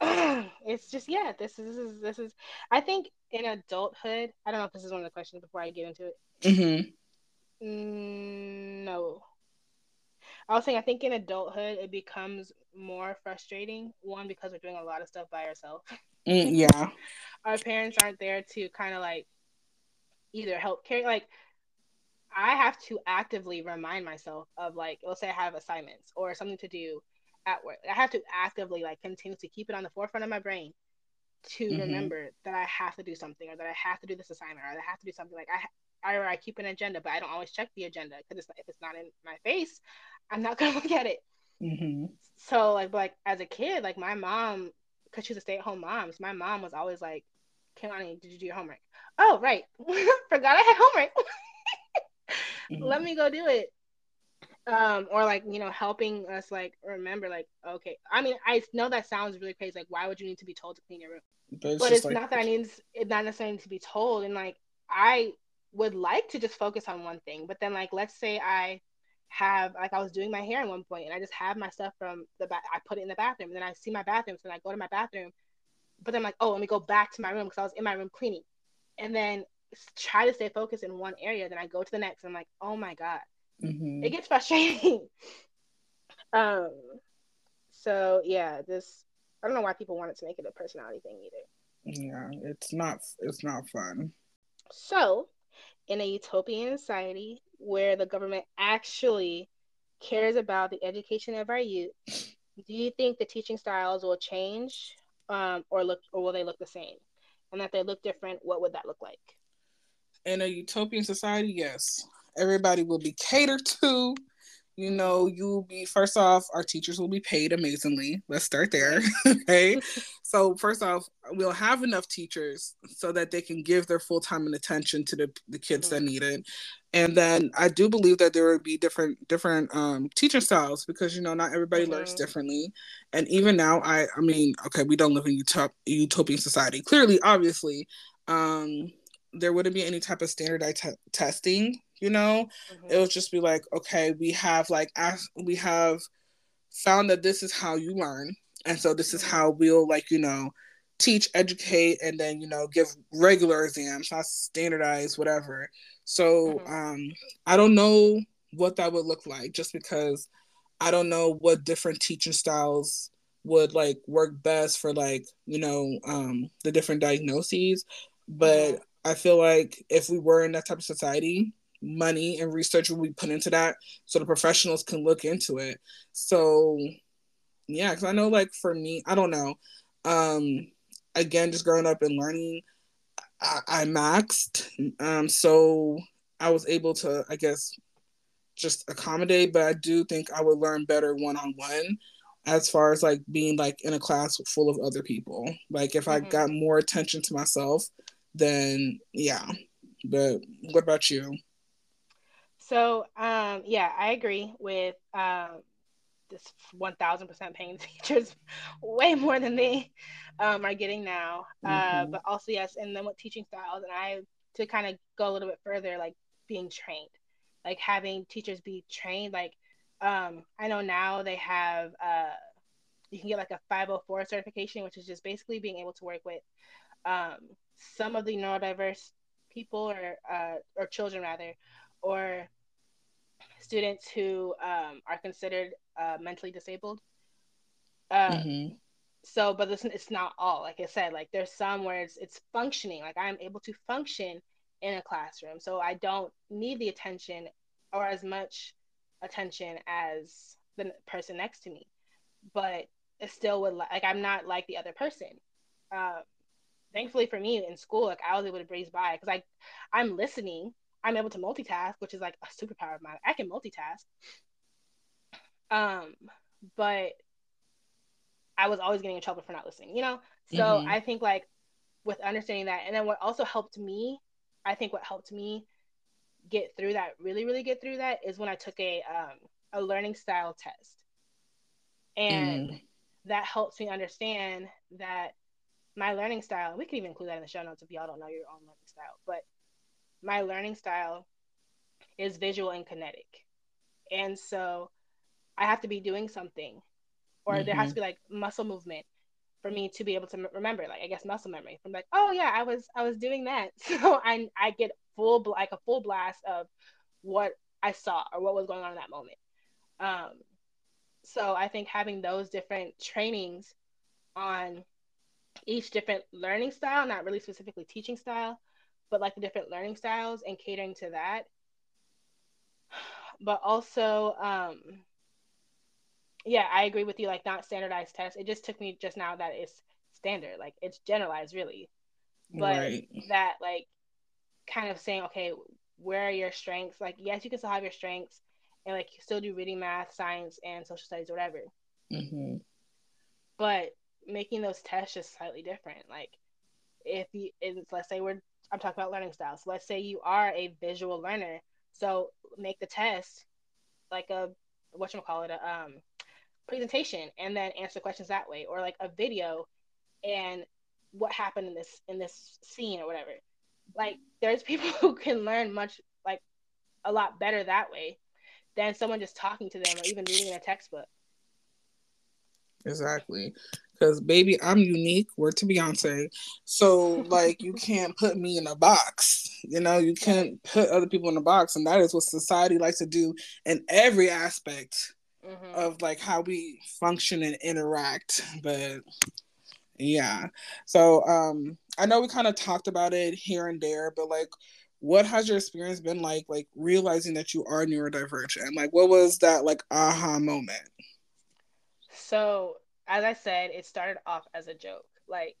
B: [CLEARS THROAT] it's just yeah, this is this is this is I think in adulthood, I don't know if this is one of the questions before I get into it. Mm-hmm. Mm, no. I was saying, I think in adulthood it becomes more frustrating. One because we're doing a lot of stuff by ourselves.
A: Mm, yeah.
B: Our parents aren't there to kind of like either help carry. Like, I have to actively remind myself of like, let's say I have assignments or something to do at work. I have to actively like continue to keep it on the forefront of my brain to mm-hmm. remember that I have to do something or that I have to do this assignment or I have to do something. Like I I, I keep an agenda, but I don't always check the agenda because if it's not in my face, I'm not [LAUGHS] gonna look at it. Mm-hmm. So like, like as a kid, like my mom, because she's a stay-at-home mom, so my mom was always like, "Kehlani, did you do your homework?" Oh, right, [LAUGHS] forgot I had homework. [LAUGHS] mm-hmm. [LAUGHS] Let me go do it. Um, or like you know, helping us like remember, like okay. I mean, I know that sounds really crazy. Like, why would you need to be told to clean your room? But it's, but it's like... not that I need it's not necessarily to be told. And like, I would like to just focus on one thing. But then, like, let's say I have, like, I was doing my hair at one point and I just have my stuff from the back, I put it in the bathroom. And then I see my bathroom. So then I go to my bathroom. But then I'm like, oh, let me go back to my room because I was in my room cleaning. And then try to stay focused in one area. Then I go to the next. And I'm like, oh my God. Mm-hmm. It gets frustrating. [LAUGHS] um, so yeah, this I don't know why people wanted to make it a personality thing either.
A: Yeah, it's not it's not fun.
B: So in a utopian society where the government actually cares about the education of our youth, do you think the teaching styles will change um, or look or will they look the same? And if they look different, what would that look like?
A: In a utopian society, yes. Everybody will be catered to you know, you'll be first off, our teachers will be paid amazingly. Let's start there. [LAUGHS] okay. so first off, we'll have enough teachers so that they can give their full time and attention to the, the kids mm-hmm. that need it. And then I do believe that there would be different different um, teaching styles because you know not everybody mm-hmm. learns differently. And even now, I I mean, okay, we don't live in utop- utopian society. Clearly, obviously, um, there wouldn't be any type of standardized t- testing you know mm-hmm. it would just be like okay we have like we have found that this is how you learn and so this is mm-hmm. how we'll like you know teach educate and then you know give regular exams not standardized whatever so mm-hmm. um i don't know what that would look like just because i don't know what different teaching styles would like work best for like you know um the different diagnoses but mm-hmm. I feel like if we were in that type of society money and research will be put into that so the professionals can look into it. So yeah, because I know like for me, I don't know. Um again, just growing up and learning, I, I maxed. Um so I was able to, I guess, just accommodate, but I do think I would learn better one on one as far as like being like in a class full of other people. Like if mm-hmm. I got more attention to myself, then yeah. But what about you?
B: So um yeah, I agree with um this 1000% paying [LAUGHS] teachers way more than they um, are getting now. Uh, mm-hmm. Uh, but also, yes, and then with teaching styles, and I, to kind of go a little bit further, like being trained, like having teachers be trained. Like, um, I know now they have, uh, you can get like a 504 certification, which is just basically being able to work with um, some of the neurodiverse people or uh, or children rather, or students who um, are considered uh, mentally disabled. Uh, mm-hmm. So, but listen, it's not all. Like I said, like there's some where it's it's functioning. Like I'm able to function in a classroom, so I don't need the attention or as much attention as the person next to me. But it still would like I'm not like the other person. Uh, thankfully for me in school, like I was able to breeze by because I I'm listening I'm able to multitask, which is like a superpower of mine. I can multitask. Um, but I was always getting in trouble for not listening, you know? So mm-hmm. I think like with understanding that, and then what also helped me, I think what helped me get through that, really, really get through that is when I took a um a learning style test. And mm. that helps me understand that my learning style, we can even include that in the show notes if y'all don't know your own learning style, but my learning style is visual and kinetic. And so I have to be doing something, or mm-hmm. there has to be like muscle movement for me to be able to remember, like I guess muscle memory from like, oh yeah, I was I was doing that. [LAUGHS] So I I get full like a full blast of what I saw or what was going on in that moment. Um, so I think having those different trainings on each different learning style, not really specifically teaching style, but like the different learning styles and catering to that. But also, um, yeah, I agree with you. Like not standardized tests. It just took me just now that it's standard. Like it's generalized, really. But right. that like kind of saying, okay, where are your strengths? Like yes, you can still have your strengths, and like still do reading, math, science, and social studies, whatever. Mm-hmm. But making those tests just slightly different. Like if you, let's say we're I'm talking about learning styles. Let's say you are a visual learner. So make the test like a what you call it a um, presentation and then answer questions that way or like a video and what happened in this in this scene or whatever like there's [LAUGHS] people who can learn much like a lot better that way than someone just talking to them or even reading in a textbook
A: exactly because baby, I'm unique. We're to Beyonce, so [LAUGHS] like you can't put me in a box. You know, you can't put other people in a box, and that is what society likes to do in every aspect mm-hmm. of like how we function and interact. But yeah, so um, I know we kind of talked about it here and there, but like what has your experience been like like realizing that you are neurodivergent like what was that like aha moment
B: so as I said, it started off as a joke. Like,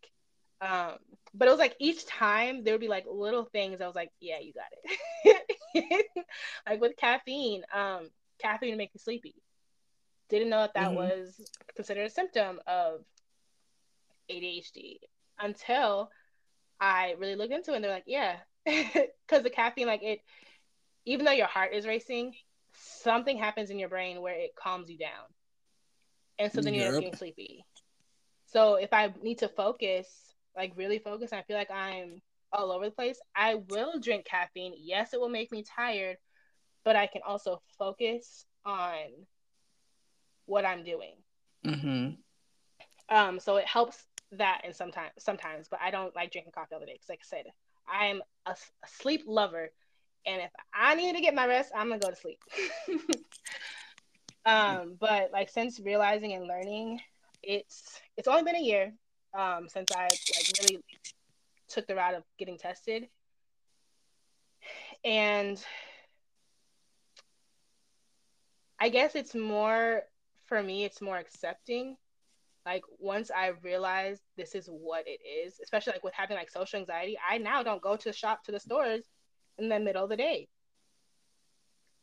B: um, but it was like each time there would be like little things I was like, yeah, you got it. [LAUGHS] like with caffeine, um, caffeine would make me sleepy. Didn't know that that mm-hmm. was considered a symptom of ADHD until I really looked into it. And they're like, yeah, [LAUGHS] because the caffeine, like it, even though your heart is racing, something happens in your brain where it calms you down and so then you end up getting sleepy. So if I need to focus, like really focus, and I feel like I'm all over the place, I will drink caffeine. Yes, it will make me tired, but I can also focus on what I'm doing. Mm-hmm. Um, so it helps that and sometimes sometimes, but I don't like drinking coffee all the day because, like I said, I'm a, a sleep lover, and if I need to get my rest, I'm gonna go to sleep. [LAUGHS] Um, but like since realizing and learning, it's it's only been a year um, since I like really took the route of getting tested, and I guess it's more for me. It's more accepting. Like once I realized this is what it is, especially like with having like social anxiety, I now don't go to the shop to the stores in the middle of the day.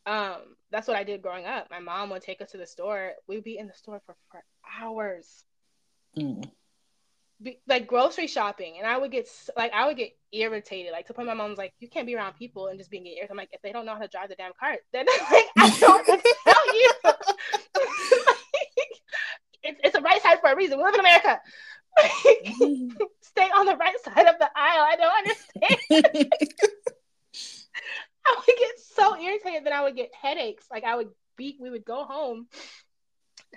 B: Um, that's what I did growing up. My mom would take us to the store. We'd be in the store for, for hours. Mm. Be, like grocery shopping, and I would get like I would get irritated. Like to point my mom's like, "You can't be around people and just being irritated." I'm like, if they don't know how to drive the damn cart, then [LAUGHS] like I don't tell you. [LAUGHS] it's it's the right side for a reason. We live in America. [LAUGHS] Stay on the right side of the aisle. I don't understand. [LAUGHS] I would get so irritated that I would get headaches. Like I would be, we would go home.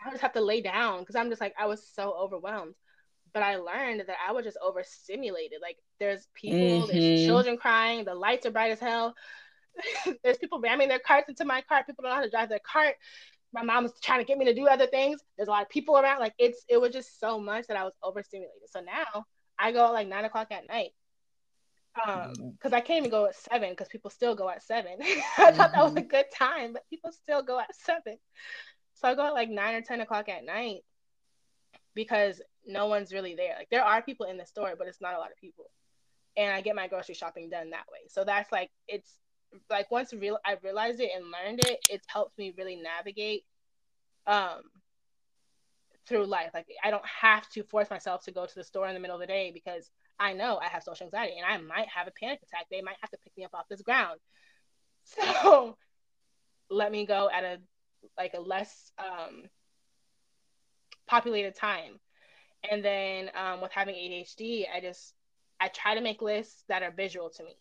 B: I would just have to lay down because I'm just like I was so overwhelmed. But I learned that I was just overstimulated. Like there's people, mm-hmm. there's children crying, the lights are bright as hell. [LAUGHS] there's people ramming their carts into my cart. People don't know how to drive their cart. My mom's trying to get me to do other things. There's a lot of people around. Like it's it was just so much that I was overstimulated. So now I go at like nine o'clock at night um because i can't even go at seven because people still go at seven. [LAUGHS] I thought that was a mm-hmm. good time but people still go at seven. So i go at like nine or ten o'clock at night because no one's really there. Like there are people in the store but it's not a lot of people. And i get my grocery shopping done that way. So that's like it's like once real i realized it and learned it it's helped me really navigate um through life. Like i don't have to force myself to go to the store in the middle of the day because I know I have social anxiety and I might have a panic attack. They might have to pick me up off this ground. [LAUGHS] So let me go at a like a less um, populated time. And then um, with having ADHD, I just I try to make lists that are visual to me,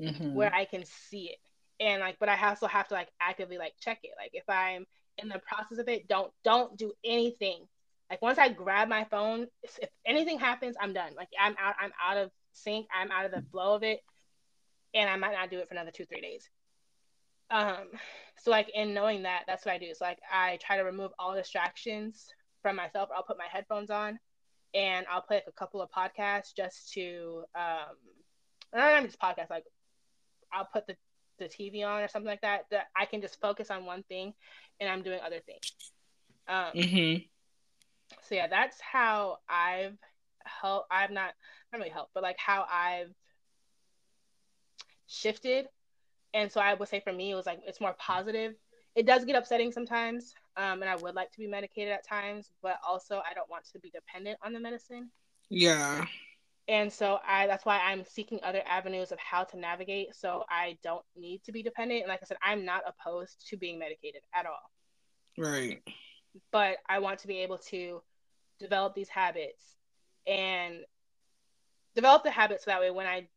B: mm-hmm. where I can see it. And like, but I also have to like actively like check it. Like if I'm in the process of it, don't don't do anything like once I grab my phone, if anything happens, I'm done. Like I'm out, I'm out of sync. I'm out of the flow of it, and I might not do it for another two, three days. Um, so like in knowing that, that's what I do. So like I try to remove all distractions from myself. I'll put my headphones on, and I'll play like a couple of podcasts just to um, not just podcasts. Like I'll put the the TV on or something like that. That I can just focus on one thing, and I'm doing other things. Um, mm-hmm so yeah, that's how I've helped. I've not not really helped, but like how I've shifted. And so I would say for me, it was like it's more positive. It does get upsetting sometimes, um, and I would like to be medicated at times, but also I don't want to be dependent on the medicine.
A: Yeah.
B: And so I that's why I'm seeking other avenues of how to navigate so I don't need to be dependent. And like I said, I'm not opposed to being medicated at all.
A: Right
B: but I want to be able to develop these habits and develop the habits so that way when I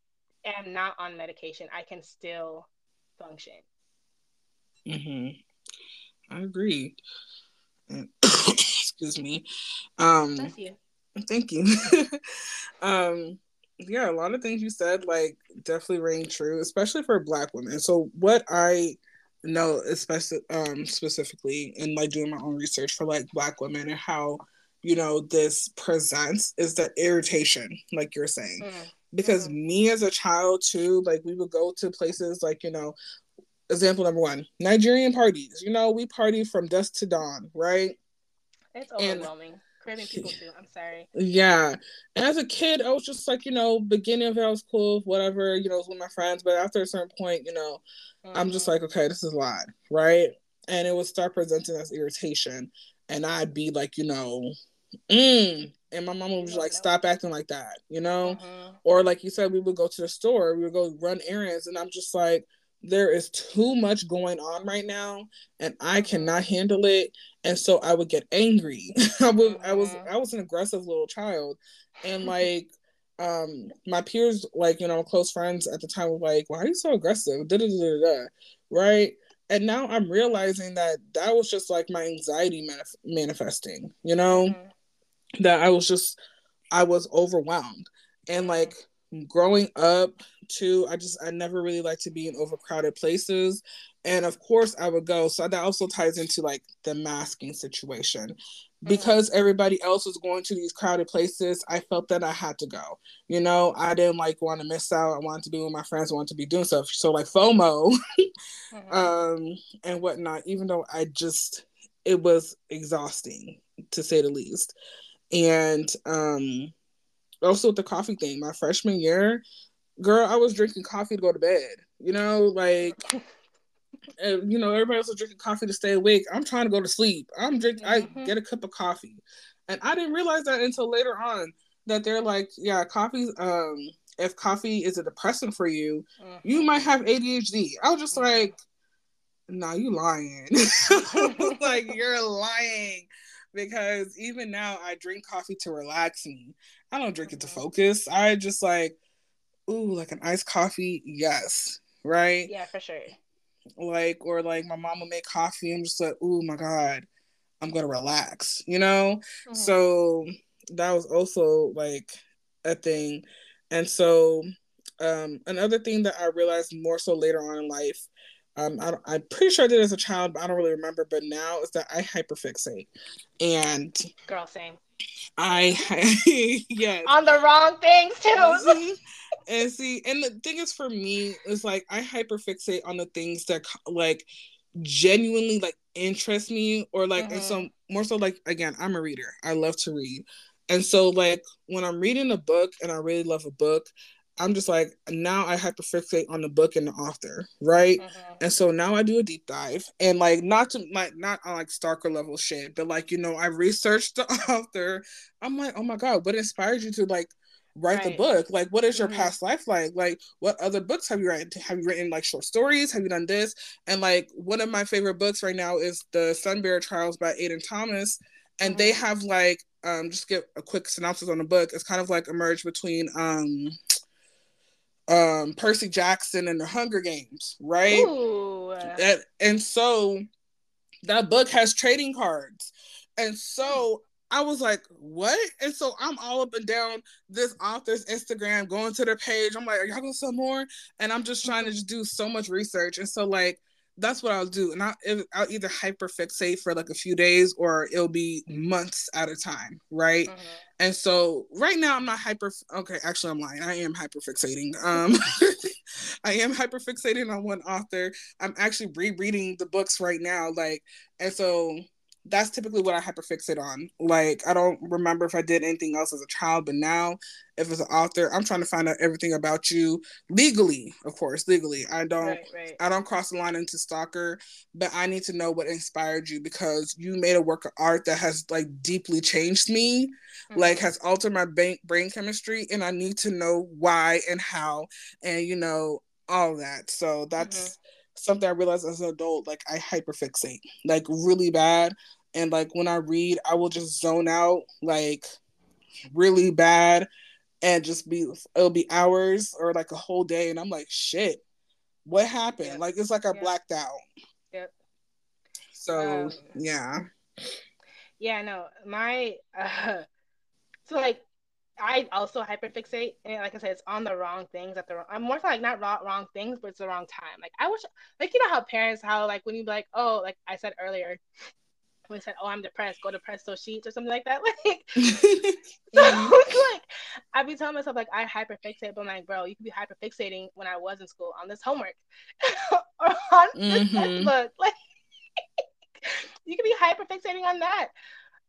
B: am not on medication, I can still function.
A: Mhm. I agree. [COUGHS] Excuse me. Um Bless you. Thank you. [LAUGHS] um yeah, a lot of things you said like definitely ring true, especially for black women. So what I know especially um specifically in like doing my own research for like black women and how you know this presents is the irritation like you're saying mm. because mm. me as a child too like we would go to places like you know example number one nigerian parties you know we party from dusk to dawn right
B: it's overwhelming and, People too. I'm sorry.
A: Yeah. And as a kid, I was just like, you know, beginning of it, I was cool, whatever, you know, with my friends. But after a certain point, you know, mm-hmm. I'm just mm-hmm. like, okay, this is a lot, right? And it would start presenting as irritation. And I'd be like, you know, mm. And my mom would like, stop acting like that, you know? Mm-hmm. Or like you said, we would go to the store, we would go run errands. And I'm just like, there is too much going on right now and I cannot handle it. And so I would get angry. [LAUGHS] I would I was mm-hmm. I was an aggressive little child. And [LAUGHS] like um my peers, like, you know, close friends at the time were like, Why are you so aggressive? Da, da, da, da, Right. And now I'm realizing that that was just like my anxiety manif- manifesting, you know, mm-hmm. that I was just, I was overwhelmed. And like growing up too i just i never really like to be in overcrowded places and of course i would go so that also ties into like the masking situation because everybody else was going to these crowded places, I felt that I had to go. You know, I didn't like want to miss out. I wanted to be with my friends, I wanted to be doing stuff. So like FOMO [LAUGHS] mm-hmm. um and whatnot, even though I just it was exhausting to say the least. And um also with the coffee thing, my freshman year, girl, I was drinking coffee to go to bed. You know, like and, you know, everybody else is drinking coffee to stay awake. I'm trying to go to sleep. I'm drinking. Mm-hmm. I get a cup of coffee, and I didn't realize that until later on that they're like, yeah, coffee. Um, if coffee is a depressant for you, mm-hmm. you might have ADHD. I was just mm-hmm. like, nah, you lying. [LAUGHS] like you're lying because even now I drink coffee to relax me. I don't drink it to focus. I just like, ooh, like an iced coffee. Yes, right.
B: Yeah, for sure
A: like or like my mom will make coffee i'm just like oh my god i'm gonna relax you know mm-hmm. so that was also like a thing and so um another thing that i realized more so later on in life um, I, am pretty sure I did as a child, but I don't really remember. But now is that I hyperfixate, and
B: girl, same.
A: I [LAUGHS] yes
B: on the wrong things too. Mm-hmm.
A: and see, and the thing is for me is like I hyperfixate on the things that like genuinely like interest me or like mm-hmm. and so more so like again I'm a reader. I love to read. And so like when I'm reading a book and I really love a book, I'm just like now I hyperfixate on the book and the author, right? Mm-hmm. And so now I do a deep dive and like not to like not on like Stalker level shit, but like you know I researched the [LAUGHS] author. I'm like, oh my god, what inspired you to like write right. the book? Like, what is your mm-hmm. past life like? Like, what other books have you written? Have you written like short stories? Have you done this? And like one of my favorite books right now is the Sunbearer Trials by Aiden Thomas, and mm-hmm. they have like um just get a quick synopsis on the book. It's kind of like a merge between um um Percy Jackson and the Hunger Games, right? That, and so that book has trading cards. And so I was like, what? And so I'm all up and down this author's Instagram, going to their page. I'm like, are y'all gonna sell more? And I'm just trying to just do so much research. And so like that's what I'll do. And I'll, I'll either hyperfixate for like a few days or it'll be months at a time, right? Mm-hmm. And so right now I'm not hyper. Okay, actually I'm lying. I am hyperfixating. Um, [LAUGHS] [LAUGHS] I am hyperfixating on one author. I'm actually rereading the books right now. Like, and so that's typically what I hyperfixate on. Like I don't remember if I did anything else as a child, but now if it's an author, I'm trying to find out everything about you legally, of course, legally. I don't right, right. I don't cross the line into stalker, but I need to know what inspired you because you made a work of art that has like deeply changed me, mm-hmm. like has altered my brain brain chemistry, and I need to know why and how, and you know all that. So that's. Mm-hmm something I realized as an adult, like I hyperfixate, like really bad and like when I read, I will just zone out like really bad and just be it'll be hours or like a whole day and I'm like shit what happened yep. like it's like I yep. blacked out
B: yep
A: so um, yeah
B: yeah no my uh [LAUGHS] so like I also hyperfixate, and like I said, it's on the wrong things at the wrong. I'm more like not wrong, wrong things, but it's the wrong time. Like I wish, like you know how parents, how like when you be like, oh, like I said earlier, when said, "Oh, I'm depressed. Go to Presto Sheets or something like that." [LAUGHS] Like, [LAUGHS] so [LAUGHS] like I be telling myself like I hyperfixate, but I'm like, bro, you could be hyperfixating when I was in school on this homework or on this mm-hmm. book. Like, you could be hyperfixating on that,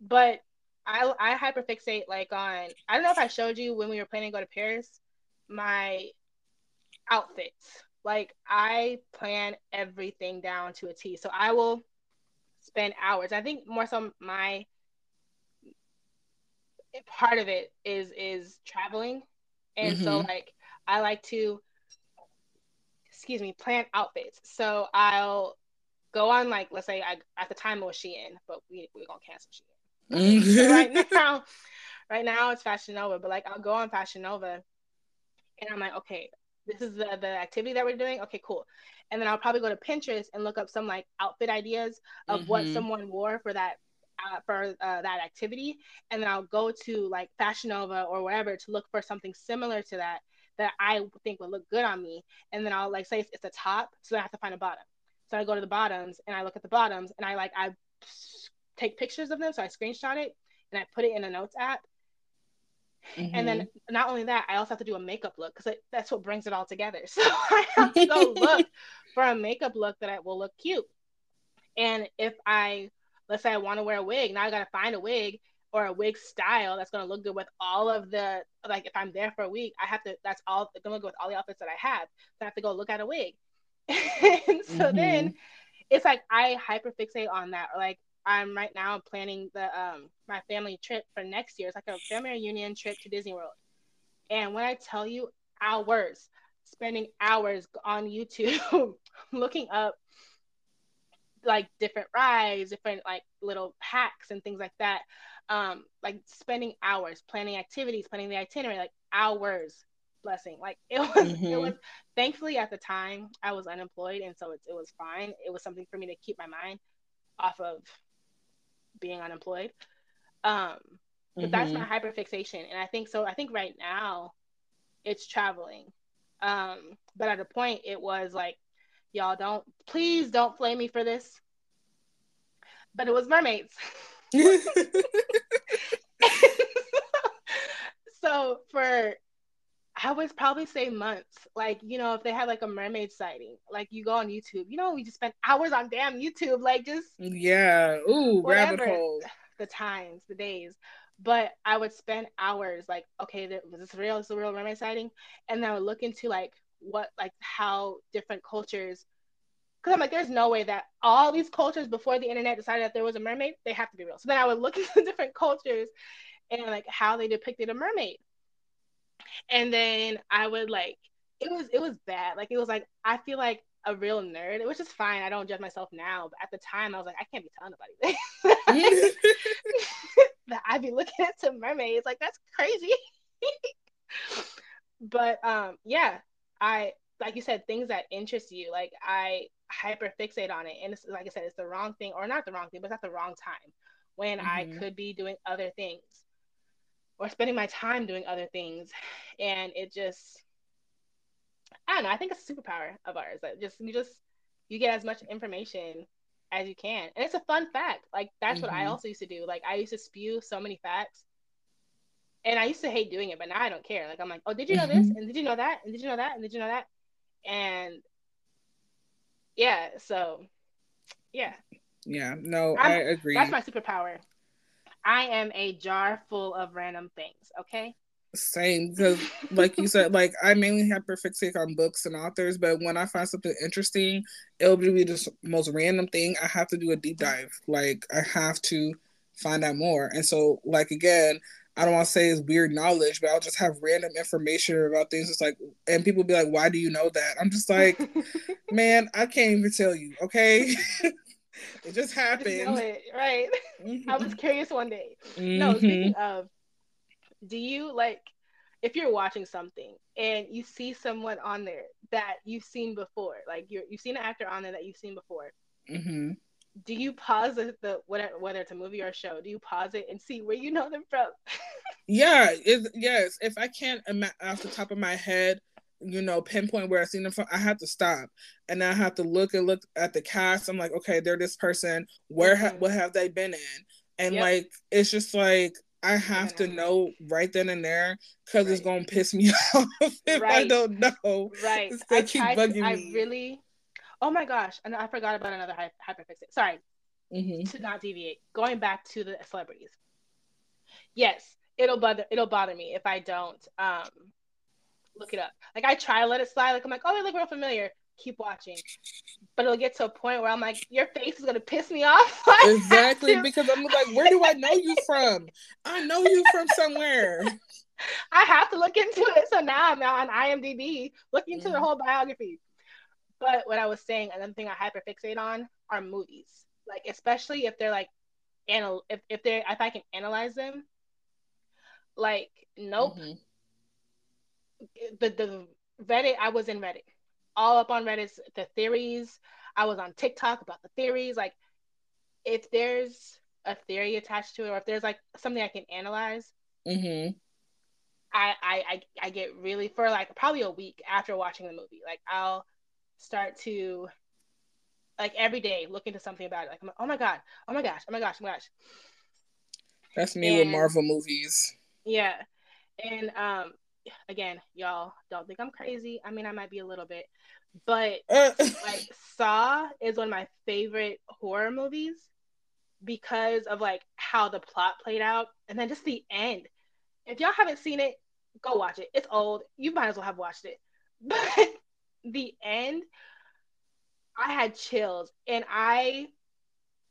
B: but I I hyperfixate like on. I don't know if I showed you when we were planning to go to Paris, my outfits. Like I plan everything down to a T. So I will spend hours. I think more so my part of it is is traveling, and mm-hmm. so like I like to excuse me plan outfits. So I'll go on like let's say I at the time it was Shein, but we we're gonna cancel Shein. [LAUGHS] so right now, right now it's Fashion Nova, but like I'll go on Fashion Nova, and I'm like, okay, this is the the activity that we're doing. Okay, cool and then I'll probably go to Pinterest and look up some like outfit ideas of mm-hmm. what someone wore for that uh, for uh, that activity, and then I'll go to like Fashion Nova or wherever to look for something similar to that that I think would look good on me, and then I'll like say it's, it's a top, so I have to find a bottom. So I go to the bottoms and I look at the bottoms and I like I take pictures of them. So I screenshot it and I put it in a notes app. Mm-hmm. And then mm-hmm. not only that, I also have to do a makeup look because that's what brings it all together. [LAUGHS] So I have to go [LAUGHS] look for a makeup look that I will look cute. And if I, let's say I want to wear a wig, now I got to find a wig or a wig style that's going to look good with all of the, like if I'm there for a week, I have to, that's all going to look good with all the outfits that I have. So I have to go look at a wig. [LAUGHS] and so mm-hmm. then it's like I hyper fixate on that. Or like I'm right now planning the um my family trip for next year. It's like a family reunion trip to Disney World. And when I tell you hours, spending hours on YouTube [LAUGHS] looking up like different rides, different like little hacks and things like that. Um, like spending hours planning activities, planning the itinerary, like hours blessing. Like it [LAUGHS] was, mm-hmm. it was. Thankfully, at the time, I was unemployed, and so it, it was fine. It was something for me to keep my mind off of being unemployed. Um, but mm-hmm. that's my mm-hmm. hyperfixation, and I think so. I think right now, it's traveling. Um, but at a point, it was like, y'all don't, please don't flame me for this. But it was mermaids. [LAUGHS] [LAUGHS] so for I would probably say months. Like, you know, if they had like a mermaid sighting, like you go on YouTube, you know, we just spend hours on damn YouTube, like just
A: yeah, ooh, whatever, rabbit hole.
B: The times, the days. But I would spend hours like, okay, was this real? Is this a real mermaid sighting? And then I would look into like what, like how different cultures. Because I'm like, there's no way that all these cultures before the internet decided that there was a mermaid, they have to be real. So then I would look [LAUGHS] into different cultures and like how they depicted a mermaid and then I would like it was it was bad. Like it was like I feel like a real nerd, which is fine. I don't judge myself now, but at the time I was like, I can't be telling nobody this. [LAUGHS] that I'd be looking at some mermaids. Like that's crazy. [LAUGHS] but um yeah, I like you said, things that interest you, like I hyper fixate on it. And it's like I said, it's the wrong thing, or not the wrong thing, but it's at the wrong time when mm-hmm. I could be doing other things or spending my time doing other things. And it just, I don't know, I think it's a superpower of ours. That just, you just, you get as much information as you can. And it's a fun fact. Like, that's mm-hmm. what I mm-hmm. also used to do. Like, I used to spew so many facts. And I used to hate doing it, but now I don't care. Like, I'm like, oh, did you know this? Mm-hmm. And did you know that? And did you know that? And did you know that? And yeah, so yeah.
A: Yeah, no, I'm, i agree.
B: That's my superpower. I am a jar full of random things. Okay.
A: Same, because like you said, like I mainly hyperfixate on books and authors, but when I find something interesting, it'll be the most random thing. I have to do a deep dive. Like I have to find out more. And so, like again, I don't want to say it's weird knowledge, but I'll just have random information about things. It's like, and people be like, "Why do you know that?" I'm just like, [LAUGHS] man, I can't even tell you. Okay. [LAUGHS] it just happened.
B: It, right. Mm-hmm. I was curious one day. Mm-hmm. No, speaking of, do you like if you're watching something and you see someone on there that you've seen before, like you you've seen an actor on there that you've seen before, mm-hmm. do you pause the, the whatever whether it's a movie or a show? Do you pause it and see where you know them from? [LAUGHS]
A: yeah, it, yes. If I can't off the top of my head you know, pinpoint where I seen them from, I have to stop and I have to look and look at the cast. I'm like, okay, they're this person. Where mm-hmm. ha- what have they been in? And yep. like, it's just like I have to know right then and there because right. it's gonna piss me [LAUGHS] off if right. I don't know.
B: Right. I keep bugging to, I me. really. Oh my gosh! And I forgot about another hyperfixate. Sorry. Mm-hmm. To not deviate, going back to the celebrities. Yes, it'll bother it'll bother me if I don't um look it up. Like I try to let it slide. Like I'm like, oh, they look real familiar. Keep watching, but it'll get to a point where I'm like, your face is gonna piss me off. [LAUGHS]
A: exactly, [LAUGHS] because I'm like, where do I know you from? I know you from somewhere. [LAUGHS]
B: I have to look into it. So now I'm on IMDb looking into mm. the whole biography. But what I was saying, another thing I hyperfixate on are movies. Like especially if they're like anal if, if they're if I can analyze them. Like nope. Mm-hmm the the Reddit, I was in Reddit, all up on Reddit, the theories. I was on TikTok about the theories. Like, if there's a theory attached to it, or if there's like something I can analyze, mm-hmm. I, I I I get really for like probably a week after watching the movie. Like, I'll start to like every day look into something about it. Like, like, oh my god, oh my gosh, oh my gosh, oh my gosh.
A: That's me and, with Marvel movies.
B: Yeah, and um, again, y'all don't think I'm crazy. I mean, I might be a little bit, but [LAUGHS] like Saw is one of my favorite horror movies because of like how the plot played out and then just the end. If y'all haven't seen it, go watch it. It's old. You might as well have watched it. [LAUGHS] But the end, I had chills and I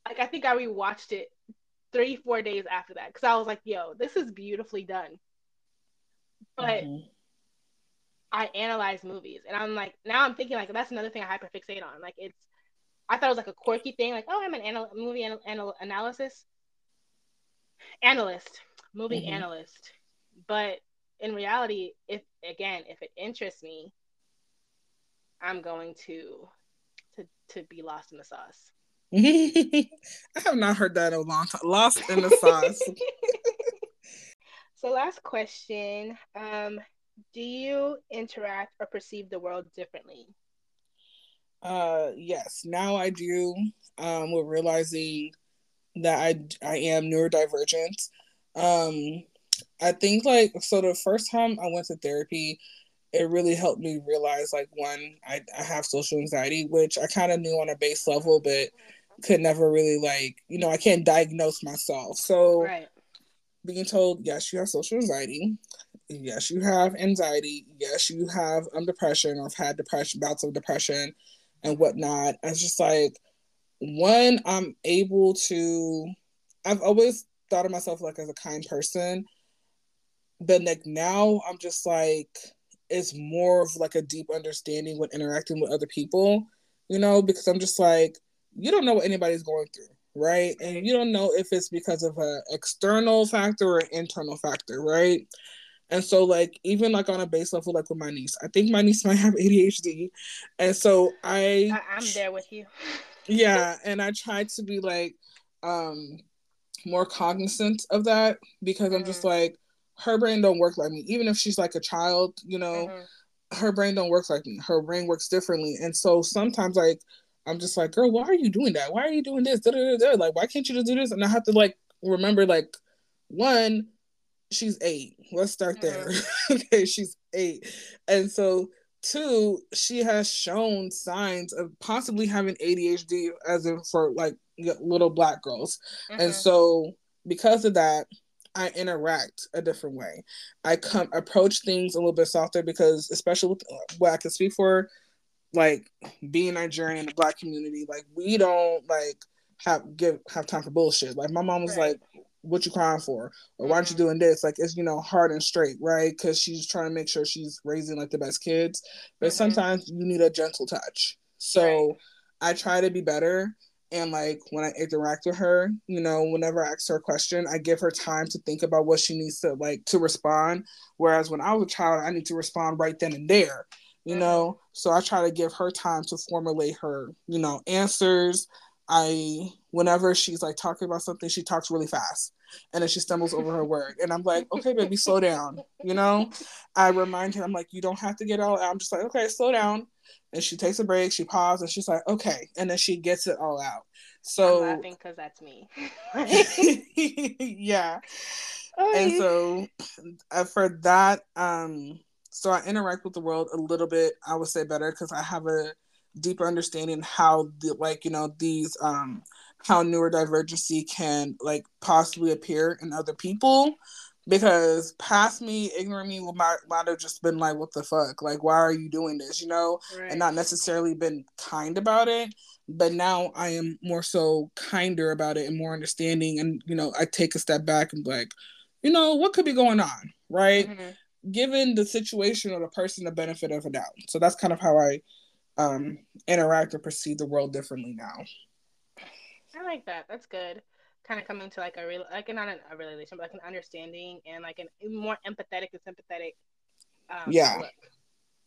B: like I think I rewatched it three, four days after that because I was like, yo, this is beautifully done. But mm-hmm. I analyze movies and I'm like, now I'm thinking like that's another thing I hyperfixate on. Like it's, I thought it was like a quirky thing, like oh, I'm an anal- movie anal- anal- analysis analyst, movie mm-hmm. analyst. But in reality, if again, if it interests me, I'm going to to to be lost in the sauce. [LAUGHS]
A: I have not heard that in a long time. Lost in the sauce. [LAUGHS]
B: so last question. Um, do you interact or perceive the world differently?
A: Uh yes. Now I do. Um, with realizing that I I am neurodivergent. Um I think like so the first time I went to therapy, it really helped me realize like one, I, I have social anxiety, which I kind of knew on a base level, but could never really like, you know, I can't diagnose myself. So right. Being told, yes, you have social anxiety. Yes, you have anxiety. Yes, you have um, depression or have had depression, bouts of depression and whatnot. It's just like, one, I'm able to, I've always thought of myself like as a kind person but like now i'm just like it's more of like a deep understanding when interacting with other people you know because i'm just like you don't know what anybody's going through right and you don't know if it's because of an external factor or internal factor right and so like even like on a base level like with my niece i think my niece [LAUGHS] might have adhd and so i,
B: I am there with you
A: yeah and i try to be like um more cognizant of that because i'm just mm. like her brain don't work like me. Even if she's like a child, you know, mm-hmm. her brain don't work like me. Her brain works differently. And so sometimes like I'm just like, girl, why are you doing that? Why are you doing this? Da-da-da-da. Like, why can't you just do this? And I have to like remember like one, she's eight. Let's start there. Mm-hmm. [LAUGHS] okay, she's eight. And so two, she has shown signs of possibly having ADHD as in for like little black girls. Mm-hmm. And so because of that, I interact a different way. I come approach things a little bit softer because, especially with what I can speak for, like being Nigerian in the black community, like we don't like have give have time for bullshit. Like my mom was right. like, "What you crying for?" or "Why aren't you mm-hmm. doing this?" Like it's you know hard and straight, right? Because she's trying to make sure she's raising like the best kids. But mm-hmm. sometimes you need a gentle touch. So right. I try to be better and like when I interact with her, you know, whenever I ask her a question, I give her time to think about what she needs to like to respond. Whereas when I was a child, I need to respond right then and there, you mm-hmm. know. So I try to give her time to formulate her, you know, answers. I whenever she's like talking about something, she talks really fast and then she stumbles over her word. And I'm like, okay, baby, slow down. You know, I remind her, I'm like, you don't have to get all. out I'm just like, okay, slow down and she takes a break, she pauses, and she's like, okay, and then she gets it all out. So
B: I'm laughing because that's me. [LAUGHS]
A: yeah. [LAUGHS] Oh, and so uh, for that, um, so I interact with the world a little bit, I would say better because I have a deeper understanding how the like, you know, these um how neurodivergency can like possibly appear in other people. Because past me ignoring me might, might have just been like what the fuck? Like why are you doing this? You know? Right. and not necessarily been kind about it but now i am more so kinder about it and more understanding and you know i take a step back and like you know what could be going on? Right? Mm-hmm. Given the situation or the person the benefit of a doubt. So that's kind of how i um interact or perceive the world differently now.
B: I like that. That's good. Kind of coming to like a real like not a, a relation but like an understanding and like a more empathetic and sympathetic
A: um, yeah. look.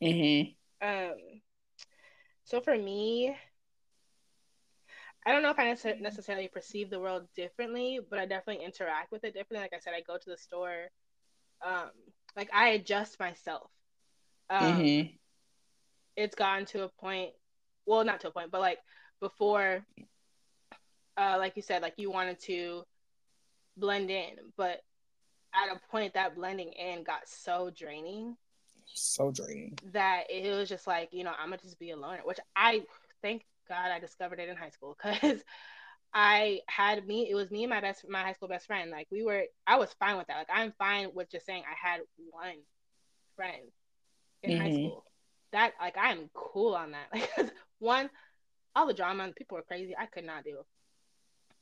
A: mm-hmm.
B: Um so for me I don't know if I necessarily perceive the world differently, but I definitely interact with it differently. Like I said, I go to the store, um, like I adjust myself. Um, mm-hmm. It's gotten to a point, well, not to a point, but like before uh like you said like you wanted to blend in but at a point that blending in got so draining
A: so draining
B: that it was just like you know i'm gonna just be a loner which i thank god i discovered it in high school because [LAUGHS] i had me it was me and my best my high school best friend like we were i was fine with that like i'm fine with just saying i had one friend in mm-hmm. high school that like i'm cool on that [LAUGHS] like one all the drama people were crazy i could not deal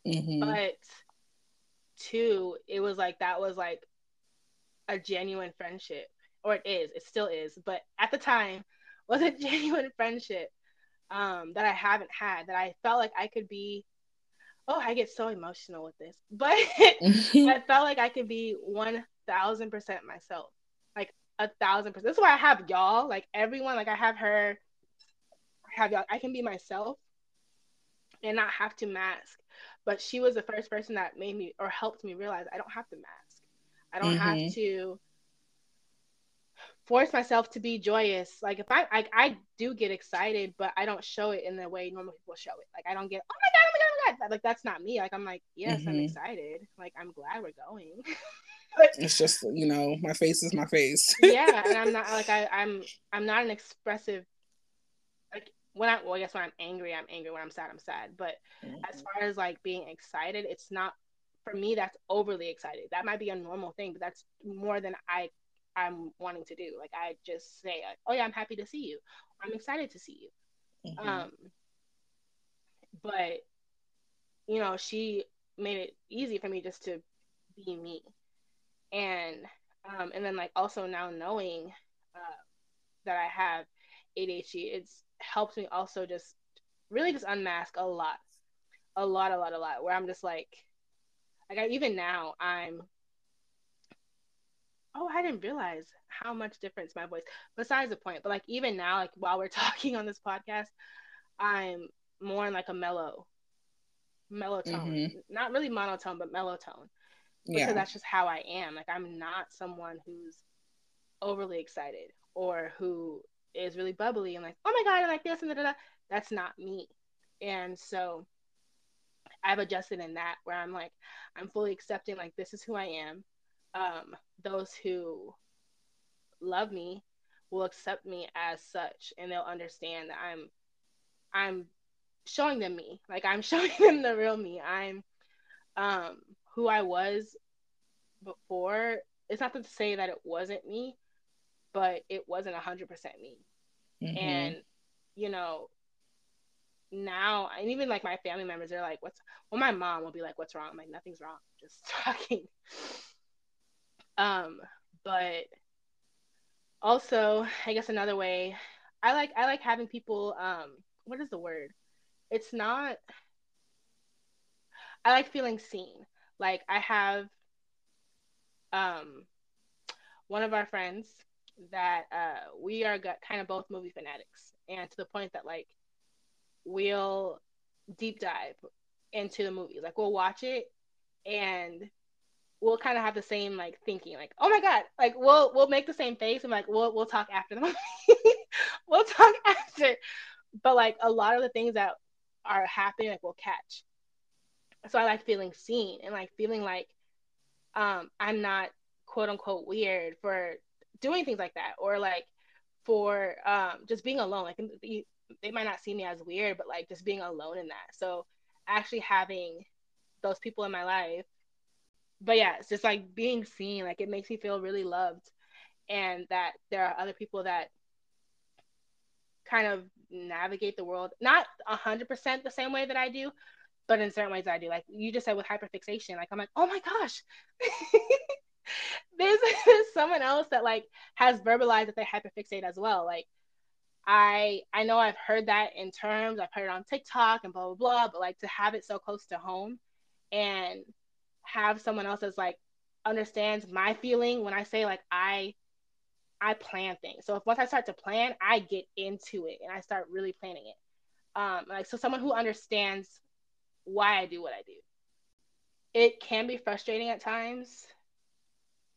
B: mm-hmm. but two it was like that was like a genuine friendship or it is, it still is, but at the time [LAUGHS] was a genuine friendship um, that I haven't had that I felt like I could be. Oh, I get so emotional with this, [LAUGHS] but I [LAUGHS] felt like I could be one thousand percent myself, like a thousand percent. That's why I have y'all, like everyone, like I have her, I have y'all. I can be myself and not have to mask. But she was the first person that made me or helped me realize I don't have to mask. I don't mm-hmm. have to force myself to be joyous. Like if I, like I do get excited, but I don't show it in the way normal people show it. Like I don't get oh my god, my god, my god. Like that's not me. Like I'm like yes, mm-hmm. I'm excited. Like I'm glad we're going. [LAUGHS]
A: it's just you know my face is my face.
B: yeah, and I'm not like I I'm I'm not an expressive. Like when I well I guess when I'm angry I'm angry. When I'm sad I'm sad. But mm-hmm. as far as like being excited, it's not for me that's overly excited. That might be a normal thing, but that's more than I I'm wanting to do. Like I just say, "Oh yeah, I'm happy to see you. I'm excited to see you." Mm-hmm. Um, but you know, she made it easy for me just to be me, and um, and then like also now knowing uh, that I have ADHD, it's helped me also just really just unmask a lot, a lot, a lot, a lot. Where I'm just like, like I, even now I'm oh, I didn't realize how much difference my voice. Besides the point, but like even now, like while we're [LAUGHS] talking on this podcast, I'm more in like a mellow, mellow tone. Mm-hmm. Not really monotone, but mellow tone. Because yeah. that's just how I am. Like I'm not someone who's overly excited or who is really bubbly and like, oh my god, I like this and da da da. That's not me. And so I've adjusted in that where I'm like, I'm fully accepting like this is who I am um, those who love me will accept me as such and they'll understand that I'm I'm showing them me. Like I'm [LAUGHS] showing them the real me. I'm um who I was before. It's not to say that it wasn't me, but it wasn't a hundred percent me. Mm-hmm. And you know, now and even like my family members are like, what's well my mom will be like, What's wrong? I'm like, nothing's wrong, [LAUGHS] just talking. Um, but also, I guess another way, I like I like having people. Um, what is the word? It's not. I like feeling seen. Like I have um one of our friends that uh we are got kind of both movie fanatics and to the point that like we'll deep dive into the movie. like we'll watch it and we'll kind of have the same like thinking, like, oh my god, like we'll we'll make the same face and like we'll we'll talk after the [LAUGHS] movie. we'll talk after. But like a lot of the things that are happening, like we'll catch. So I like feeling seen and like feeling like um I'm not quote unquote weird for doing things like that or like for um just being alone. Like they might not see me as weird, but like just being alone in that. So actually having those people in my life but yeah, it's just like being seen. Like it makes me feel really loved, and that there are other people that kind of navigate the world not a hundred percent the same way that I do, but in certain ways I do. Like you just said with hyperfixation, like I'm like, oh my gosh. [LAUGHS] there's, there's [LAUGHS] someone else that like has verbalized that they hyperfixate as well. Like I I know I've heard that in terms, I've heard it on TikTok and blah blah blah, but like to have it so close to home and have someone else that's like understands my feeling when I say like I I plan things. So if once I start to plan, I get into it and I start really planning it. Um, like so someone who understands why I do what I do. It can be frustrating at times,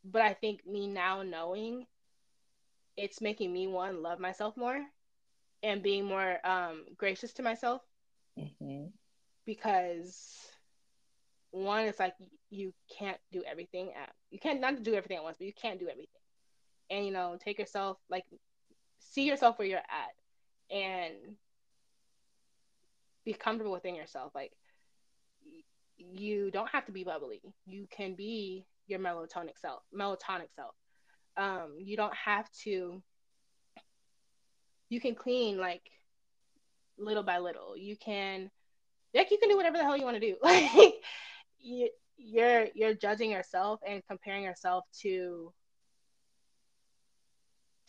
B: but I think me now knowing it's making me one love myself more and being more um, gracious to myself mm-hmm. because one, it's like you can't do everything at you can't not do everything at once, but you can't do everything. And you know, take yourself like see yourself where you're at and be comfortable within yourself. Like you don't have to be bubbly. You can be your melatonin self, melatonin self. Um, you don't have to. You can clean like little by little. You can, like, you can do whatever the hell you want to do. [LAUGHS] Like, you, you're you're judging yourself and comparing yourself to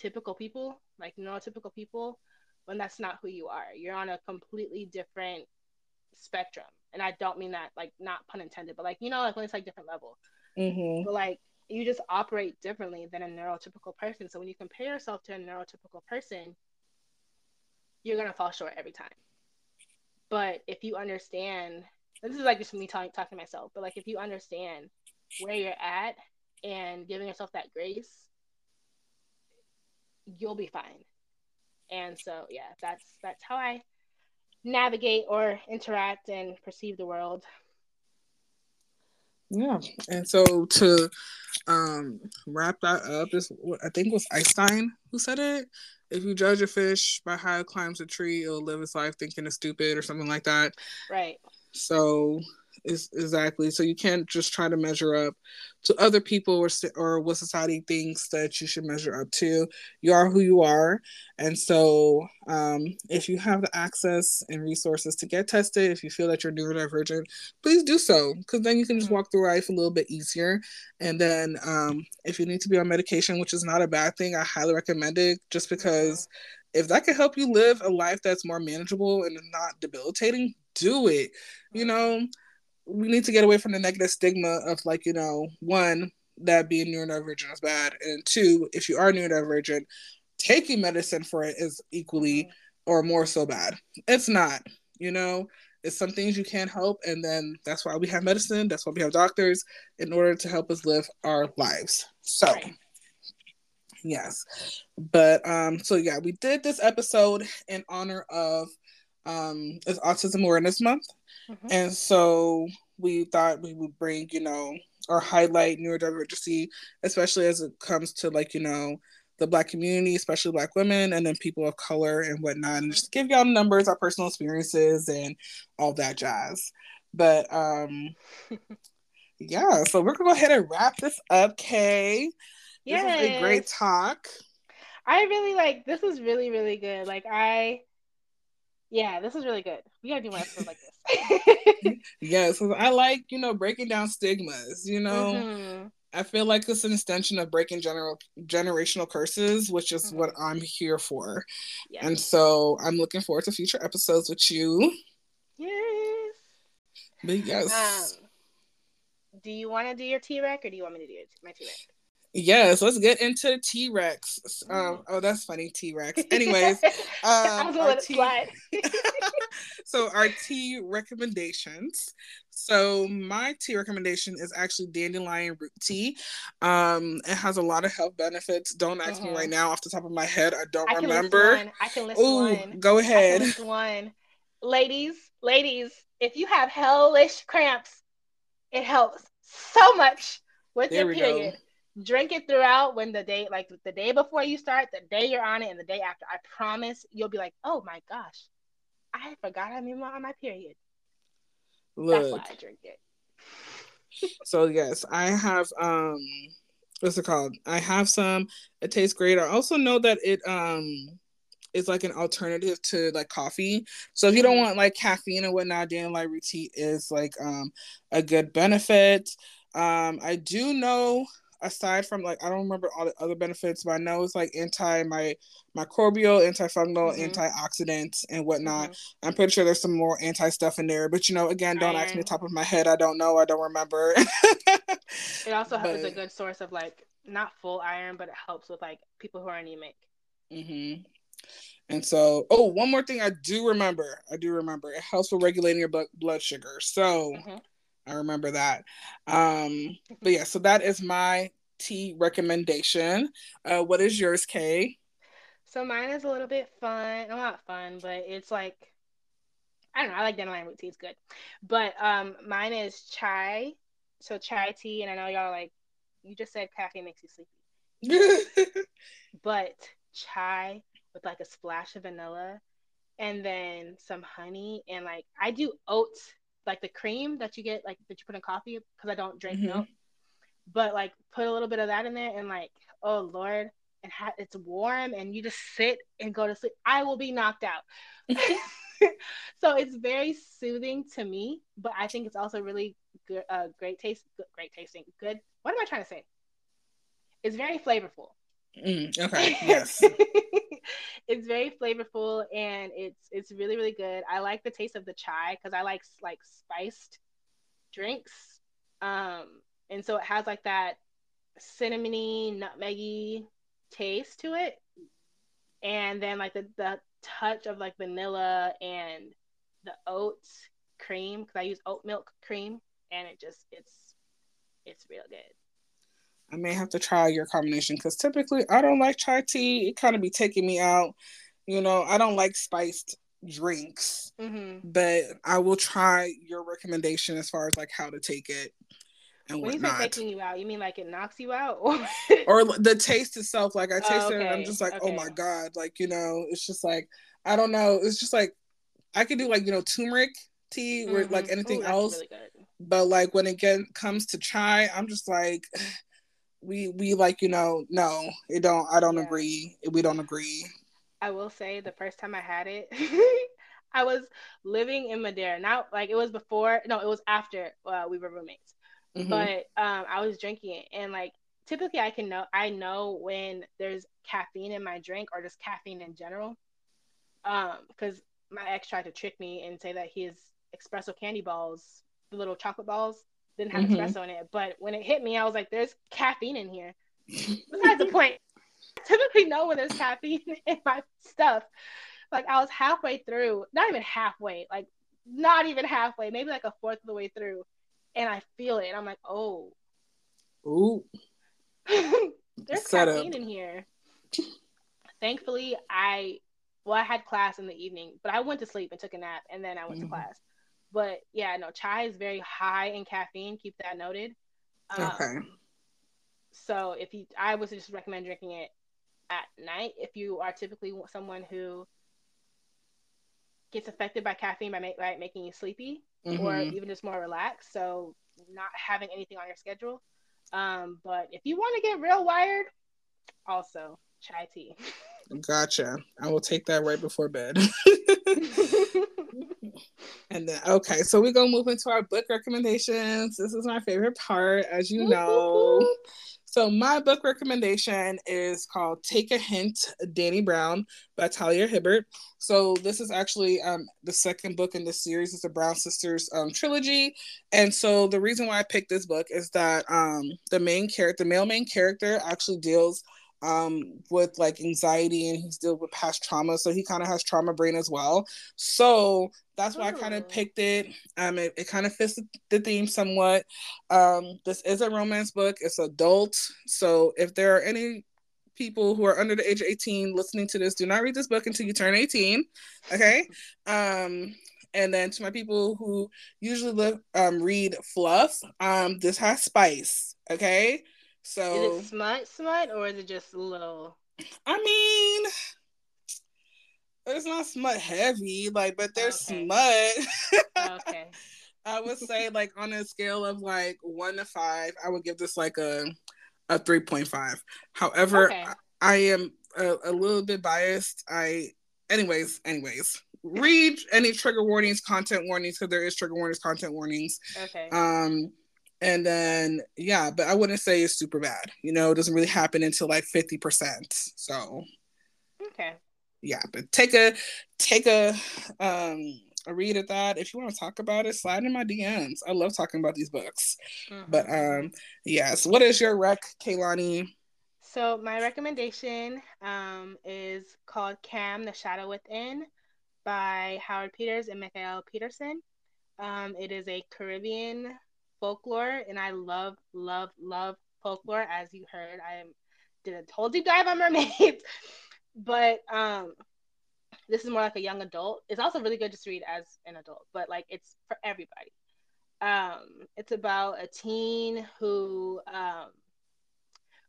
B: typical people, like neurotypical people, when that's not who you are. You're on a completely different spectrum and I don't mean that like not pun intended, but like you know, like when it's like different level. Mm-hmm. But like you just operate differently than a neurotypical person. So when you compare yourself to a neurotypical person, you're gonna fall short every time. But if you understand, this is like just me talking talking to myself, but like if you understand where you're at and giving yourself that grace, you'll be fine. And so yeah, that's that's how I navigate or interact and perceive the world.
A: Yeah, and so to um, wrap that up, is what I think was Einstein who said it. If you judge a fish by how it climbs a tree, it'll live its life thinking it's stupid or something like that.
B: Right.
A: So is exactly. So you can't just try to measure up to other people or or what society thinks that you should measure up to. You are who you are. And so um, if you have the access and resources to get tested if you feel that you're neurodivergent please do so because then you can just mm-hmm. walk through life a little bit easier. And then um, if you need to be on medication which is not a bad thing i highly recommend it just because if that can help you live a life that's more manageable and not debilitating do it. You mm-hmm. know we need to get away from the negative stigma of like you know one that being neurodivergent is bad and two if you are neurodivergent taking medicine for it is equally or more so bad. It's not you know? It's some things you can't help and then that's why we have medicine that's why we have doctors in order to help us live our lives. So right. yes. But um so yeah we did this episode in honor of um it's autism awareness month Mm-hmm. And so we thought we would bring, you know, or highlight neurodiversity, especially as it comes to like, you know, the black community, especially black women, and then people of color and whatnot, and just give y'all numbers, our personal experiences, and all that jazz. But um [LAUGHS] yeah, so we're gonna go ahead and wrap this up, Kay. Yes. This is a great talk.
B: I really like this was really, really good. Like I yeah, this is really good. We gotta do more episodes like
A: this. [LAUGHS] yes, I like you know breaking down stigmas. You know, mm-hmm. I feel like it's an extension of breaking general generational curses, which is mm-hmm. what I'm here for. Yes. And so I'm looking forward to future episodes with you. Yes. But
B: yes. Um, do you want to do your T Rex or do you want me to do my T Rex?
A: Yes, let's get into T Rex. Um, mm. oh, that's funny, T Rex. [LAUGHS] Anyways, [LAUGHS] um, our T- [LAUGHS] so our tea recommendations. So my tea recommendation is actually dandelion root tea. Um, it has a lot of health benefits. Don't ask mm-hmm. me right mm-hmm. now off the top of my head. I don't I remember. I can list Ooh, one. Go ahead.
B: one. Ladies, ladies, if you have hellish cramps, it helps so much with there your period. Go drink it throughout when the day like the day before you start the day you're on it and the day after i promise you'll be like oh my gosh i forgot i'm even on my period Look. that's why i drink it [LAUGHS]
A: so yes i have um what's it called i have some it tastes great i also know that it um is like an alternative to like coffee. So if you don't mm-hmm. want like caffeine and whatnot, dandelion root tea is like um a good benefit. Um I do know aside from like I don't remember all the other benefits, but I know it's like anti my microbial, antifungal, mm-hmm. antioxidants, and whatnot. Mm-hmm. I'm pretty sure there's some more anti stuff in there, but you know, again, don't Iron. ask me the top of my head. I don't know. I don't remember.
B: it also [LAUGHS] but, is a good source of like not full iron, but it helps with like people who are anemic.
A: Mm-hmm. And so, oh, one more thing I do remember. I do remember. It helps with regulating your blood sugar. So. Mm-hmm I remember that. Um, but yeah, so that is my tea recommendation. Uh, what is yours, Kay?
B: So mine is a little bit fun. Well, not fun, but it's like I don't know. I like dandelion root tea. It's good. But um, mine is chai. So chai tea, and I know y'all like. You just said caffeine makes you sleepy. [LAUGHS] but chai with like a splash of vanilla, and then some honey, and like I do oats, like the cream that you get, like that you put in coffee, because I don't drink mm-hmm. milk. But like put a little bit of that in there, and like, oh lord, and ha- it's warm, and you just sit and go to sleep. I will be knocked out. [LAUGHS] [LAUGHS] so it's very soothing to me, but I think it's also really good, uh, great taste, great tasting, good. What am I trying to say? It's very flavorful.
A: Mm, okay. [LAUGHS] Yes.
B: It's very flavorful and it's it's really really good. I like the taste of the chai because I like like spiced drinks. Um, and so it has like that cinnamony, nutmeggy taste to it, and then like the the touch of like vanilla and the oats cream because I use oat milk cream and it just it's it's real good.
A: I may have to try your combination because typically I don't like chai tea. It kind of be taking me out. You know, I don't like spiced drinks, mm-hmm. but I will try your recommendation as far as like how to take it
B: and when whatnot. you say taking you out, you mean like it knocks you out, [LAUGHS] or
A: or the taste itself? Like I taste oh, okay. it, and I'm just like, okay. oh my god, like you know, it's just like I don't know, it's just like I could do like you know turmeric tea or mm-hmm. like anything Ooh, else, really but like when it get, comes to chai, I'm just like. We we like you know no it don't I don't yeah. agree we don't agree.
B: I will say the first time I had it, [LAUGHS] I was living in Madeira. Now, like it was before, no, it was after uh, we were roommates. Mm-hmm. But um, I was drinking it, and like typically, I can know I know when there's caffeine in my drink or just caffeine in general. Um, because my ex tried to trick me and say that his espresso candy balls, the little chocolate balls, didn't have mm-hmm. espresso in it. But when it hit me, I was like, "There's caffeine in here." [LAUGHS] Besides the point, I typically know when there's caffeine [LAUGHS] in my stuff. Like I was halfway through, not even halfway, like not even halfway, maybe like a fourth of the way through, and I feel it. And I'm like, oh.
A: Ooh. [LAUGHS]
B: There's Set caffeine up. in here. Thankfully, I well, I had class in the evening, but I went to sleep and took a nap, and then I went mm-hmm. to class. But yeah, no, chai is very high in caffeine. Keep that noted.
A: Um, okay.
B: So if you, I would just recommend drinking it at night if you are typically someone who gets affected by caffeine by, make, by making you sleepy mm-hmm. or even just more relaxed. So not having anything on your schedule. Um, but if you want to get real wired, also chai tea. [LAUGHS]
A: Gotcha. I will take that right before bed. [LAUGHS] and then okay, so we're gonna move into our book recommendations. This is my favorite part, as you know. So my book recommendation is called Take a Hint, Dani Brown by Talia Hibbert. So this is actually um, the second book in this series. It's the Brown Sisters um, trilogy. And so the reason why I picked this book is that um, the main character, the male main character actually deals um, with like anxiety and he's dealt with past trauma. So he kind of has trauma brain as well. So that's why Ooh. I kind of picked it. Um, it, it kind of fits the theme somewhat. Um, this is a romance book. It's adult. So if there are any people who are under the age of 18 listening to this, do not read this book until you turn 18. Okay. Um, and then to my people who usually live, um, read fluff, um, this has spice. Okay. So
B: is it smut smut or is it just a little?
A: I mean, it's not smut heavy, like, but there's okay. smut. okay. [LAUGHS] I would say like on a scale of like one to five, I would give this like a a three point five. However, okay. I, I, am a, a little bit biased. I, anyways, anyways, read any trigger warnings, content warnings, because there is trigger warnings, content warnings.
B: Okay.
A: Um, and then yeah but i wouldn't say it's super bad you know it doesn't really happen until like 50% so.
B: Okay.
A: Yeah but take a take a um a read of that. If you want to talk about it slide in my dms i love talking about these books. Mm-hmm. but um yes what is your rec kaylani?
B: So my recommendation um is called Kam the shadow within by howard peters and Mikael Petersen. Um, it is a caribbean folklore, and I love, love, love folklore. As you heard, I did a whole deep dive on [LAUGHS] mermaids, but um, this is more like a young adult. It's also really good just to read as an adult, but like it's for everybody. Um, it's about a teen who um,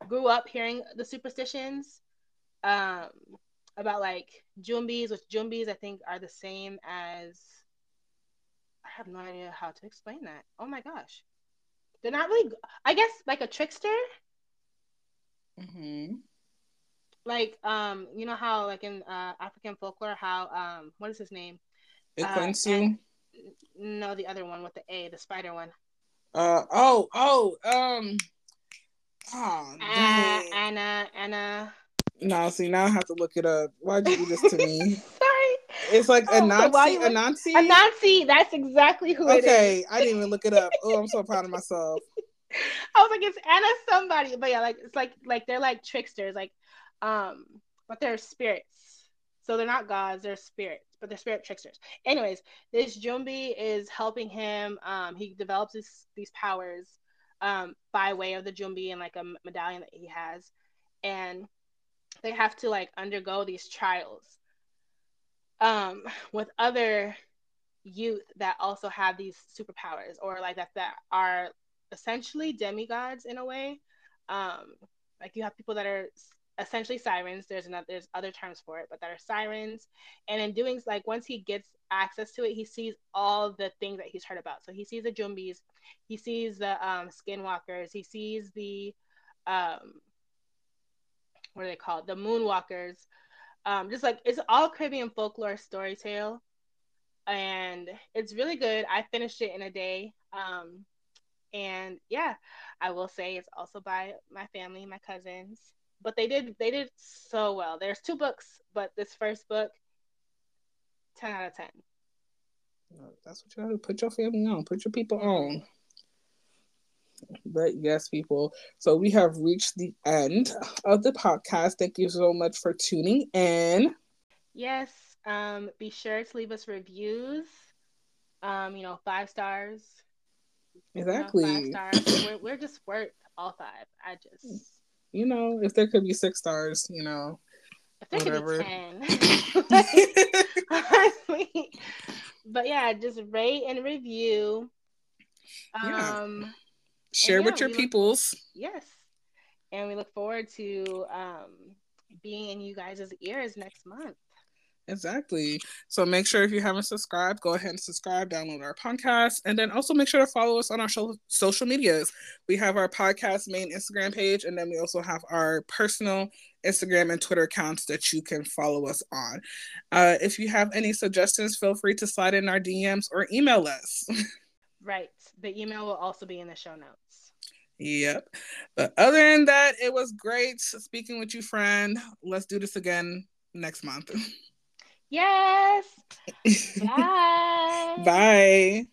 B: grew up hearing the superstitions um, about like Jumbis, which Jumbis I think are the same as. I have no idea how to explain that. Oh my gosh, they're not really. I guess like a trickster. Mm-hmm. Like um, you know how like in uh, African folklore, how um, what is his name? Ikwensu. Uh, no, the other one with the A, the spider one.
A: Uh oh oh um. Oh,
B: uh, Anna Anna.
A: No, see now I have to look it up. Why'd you do this to me? [LAUGHS] It's like oh, Anansi. So Anansi.
B: Anansi. That's exactly who.
A: Okay, I didn't even look it up. Oh, I'm so proud of myself. [LAUGHS]
B: I was like, it's Anna somebody, but yeah, like it's like like they're like tricksters, like um, but they're spirits. So they're not gods, they're spirits, but they're spirit tricksters. Anyways, this Jumbi is helping him. Um, he develops this, these powers um, by way of the Jumbi and like a medallion that he has, and they have to like undergo these trials um, with other youth that also have these superpowers or like that that are essentially demigods in a way. Um, like you have people that are essentially sirens. There's another there's other terms for it, but that are sirens. And in doing like once he gets access to it, he sees all the things that he's heard about. So he sees the Jumbis, he sees the um, skinwalkers, he sees the um, what are they called? The Moonwalkers. Um, just like it's all Caribbean folklore story and it's really good. I finished it in a day. Um, and yeah, I will say it's also by my family, my cousins. But they did they did so well. There's two books, but this first book, ten out of ten.
A: That's what you gotta put your family on. Put your people on. But yes, people. So we have reached the end of the podcast. Thank you so much for tuning in.
B: Yes. Um, be sure to leave us reviews. Um, you know, five stars.
A: Exactly.
B: You know, five stars. we're, we're just worth all five. I just
A: you know, if there could be six stars, you know.
B: If there whatever. could be ten. [LAUGHS] [LAUGHS] But yeah, just rate and review.
A: Yeah. Share yeah, with your peoples.
B: yes. And we look forward to um, being in you guys' ears next month.
A: Exactly. So make sure if you haven't subscribed, go ahead and subscribe, download our podcast, and then also make sure to follow us on our show- social medias. We have our podcast main Instagram page, and then we also have our personal Instagram and Twitter accounts that you can follow us on. Uh, if you have any suggestions, feel free to slide in our DMs or email us. [LAUGHS]
B: right. The email will also be in the show notes.
A: Yep. But other than that, it was great speaking with you, friend. Let's do this again next month.
B: Yes. [LAUGHS] Bye.
A: Bye.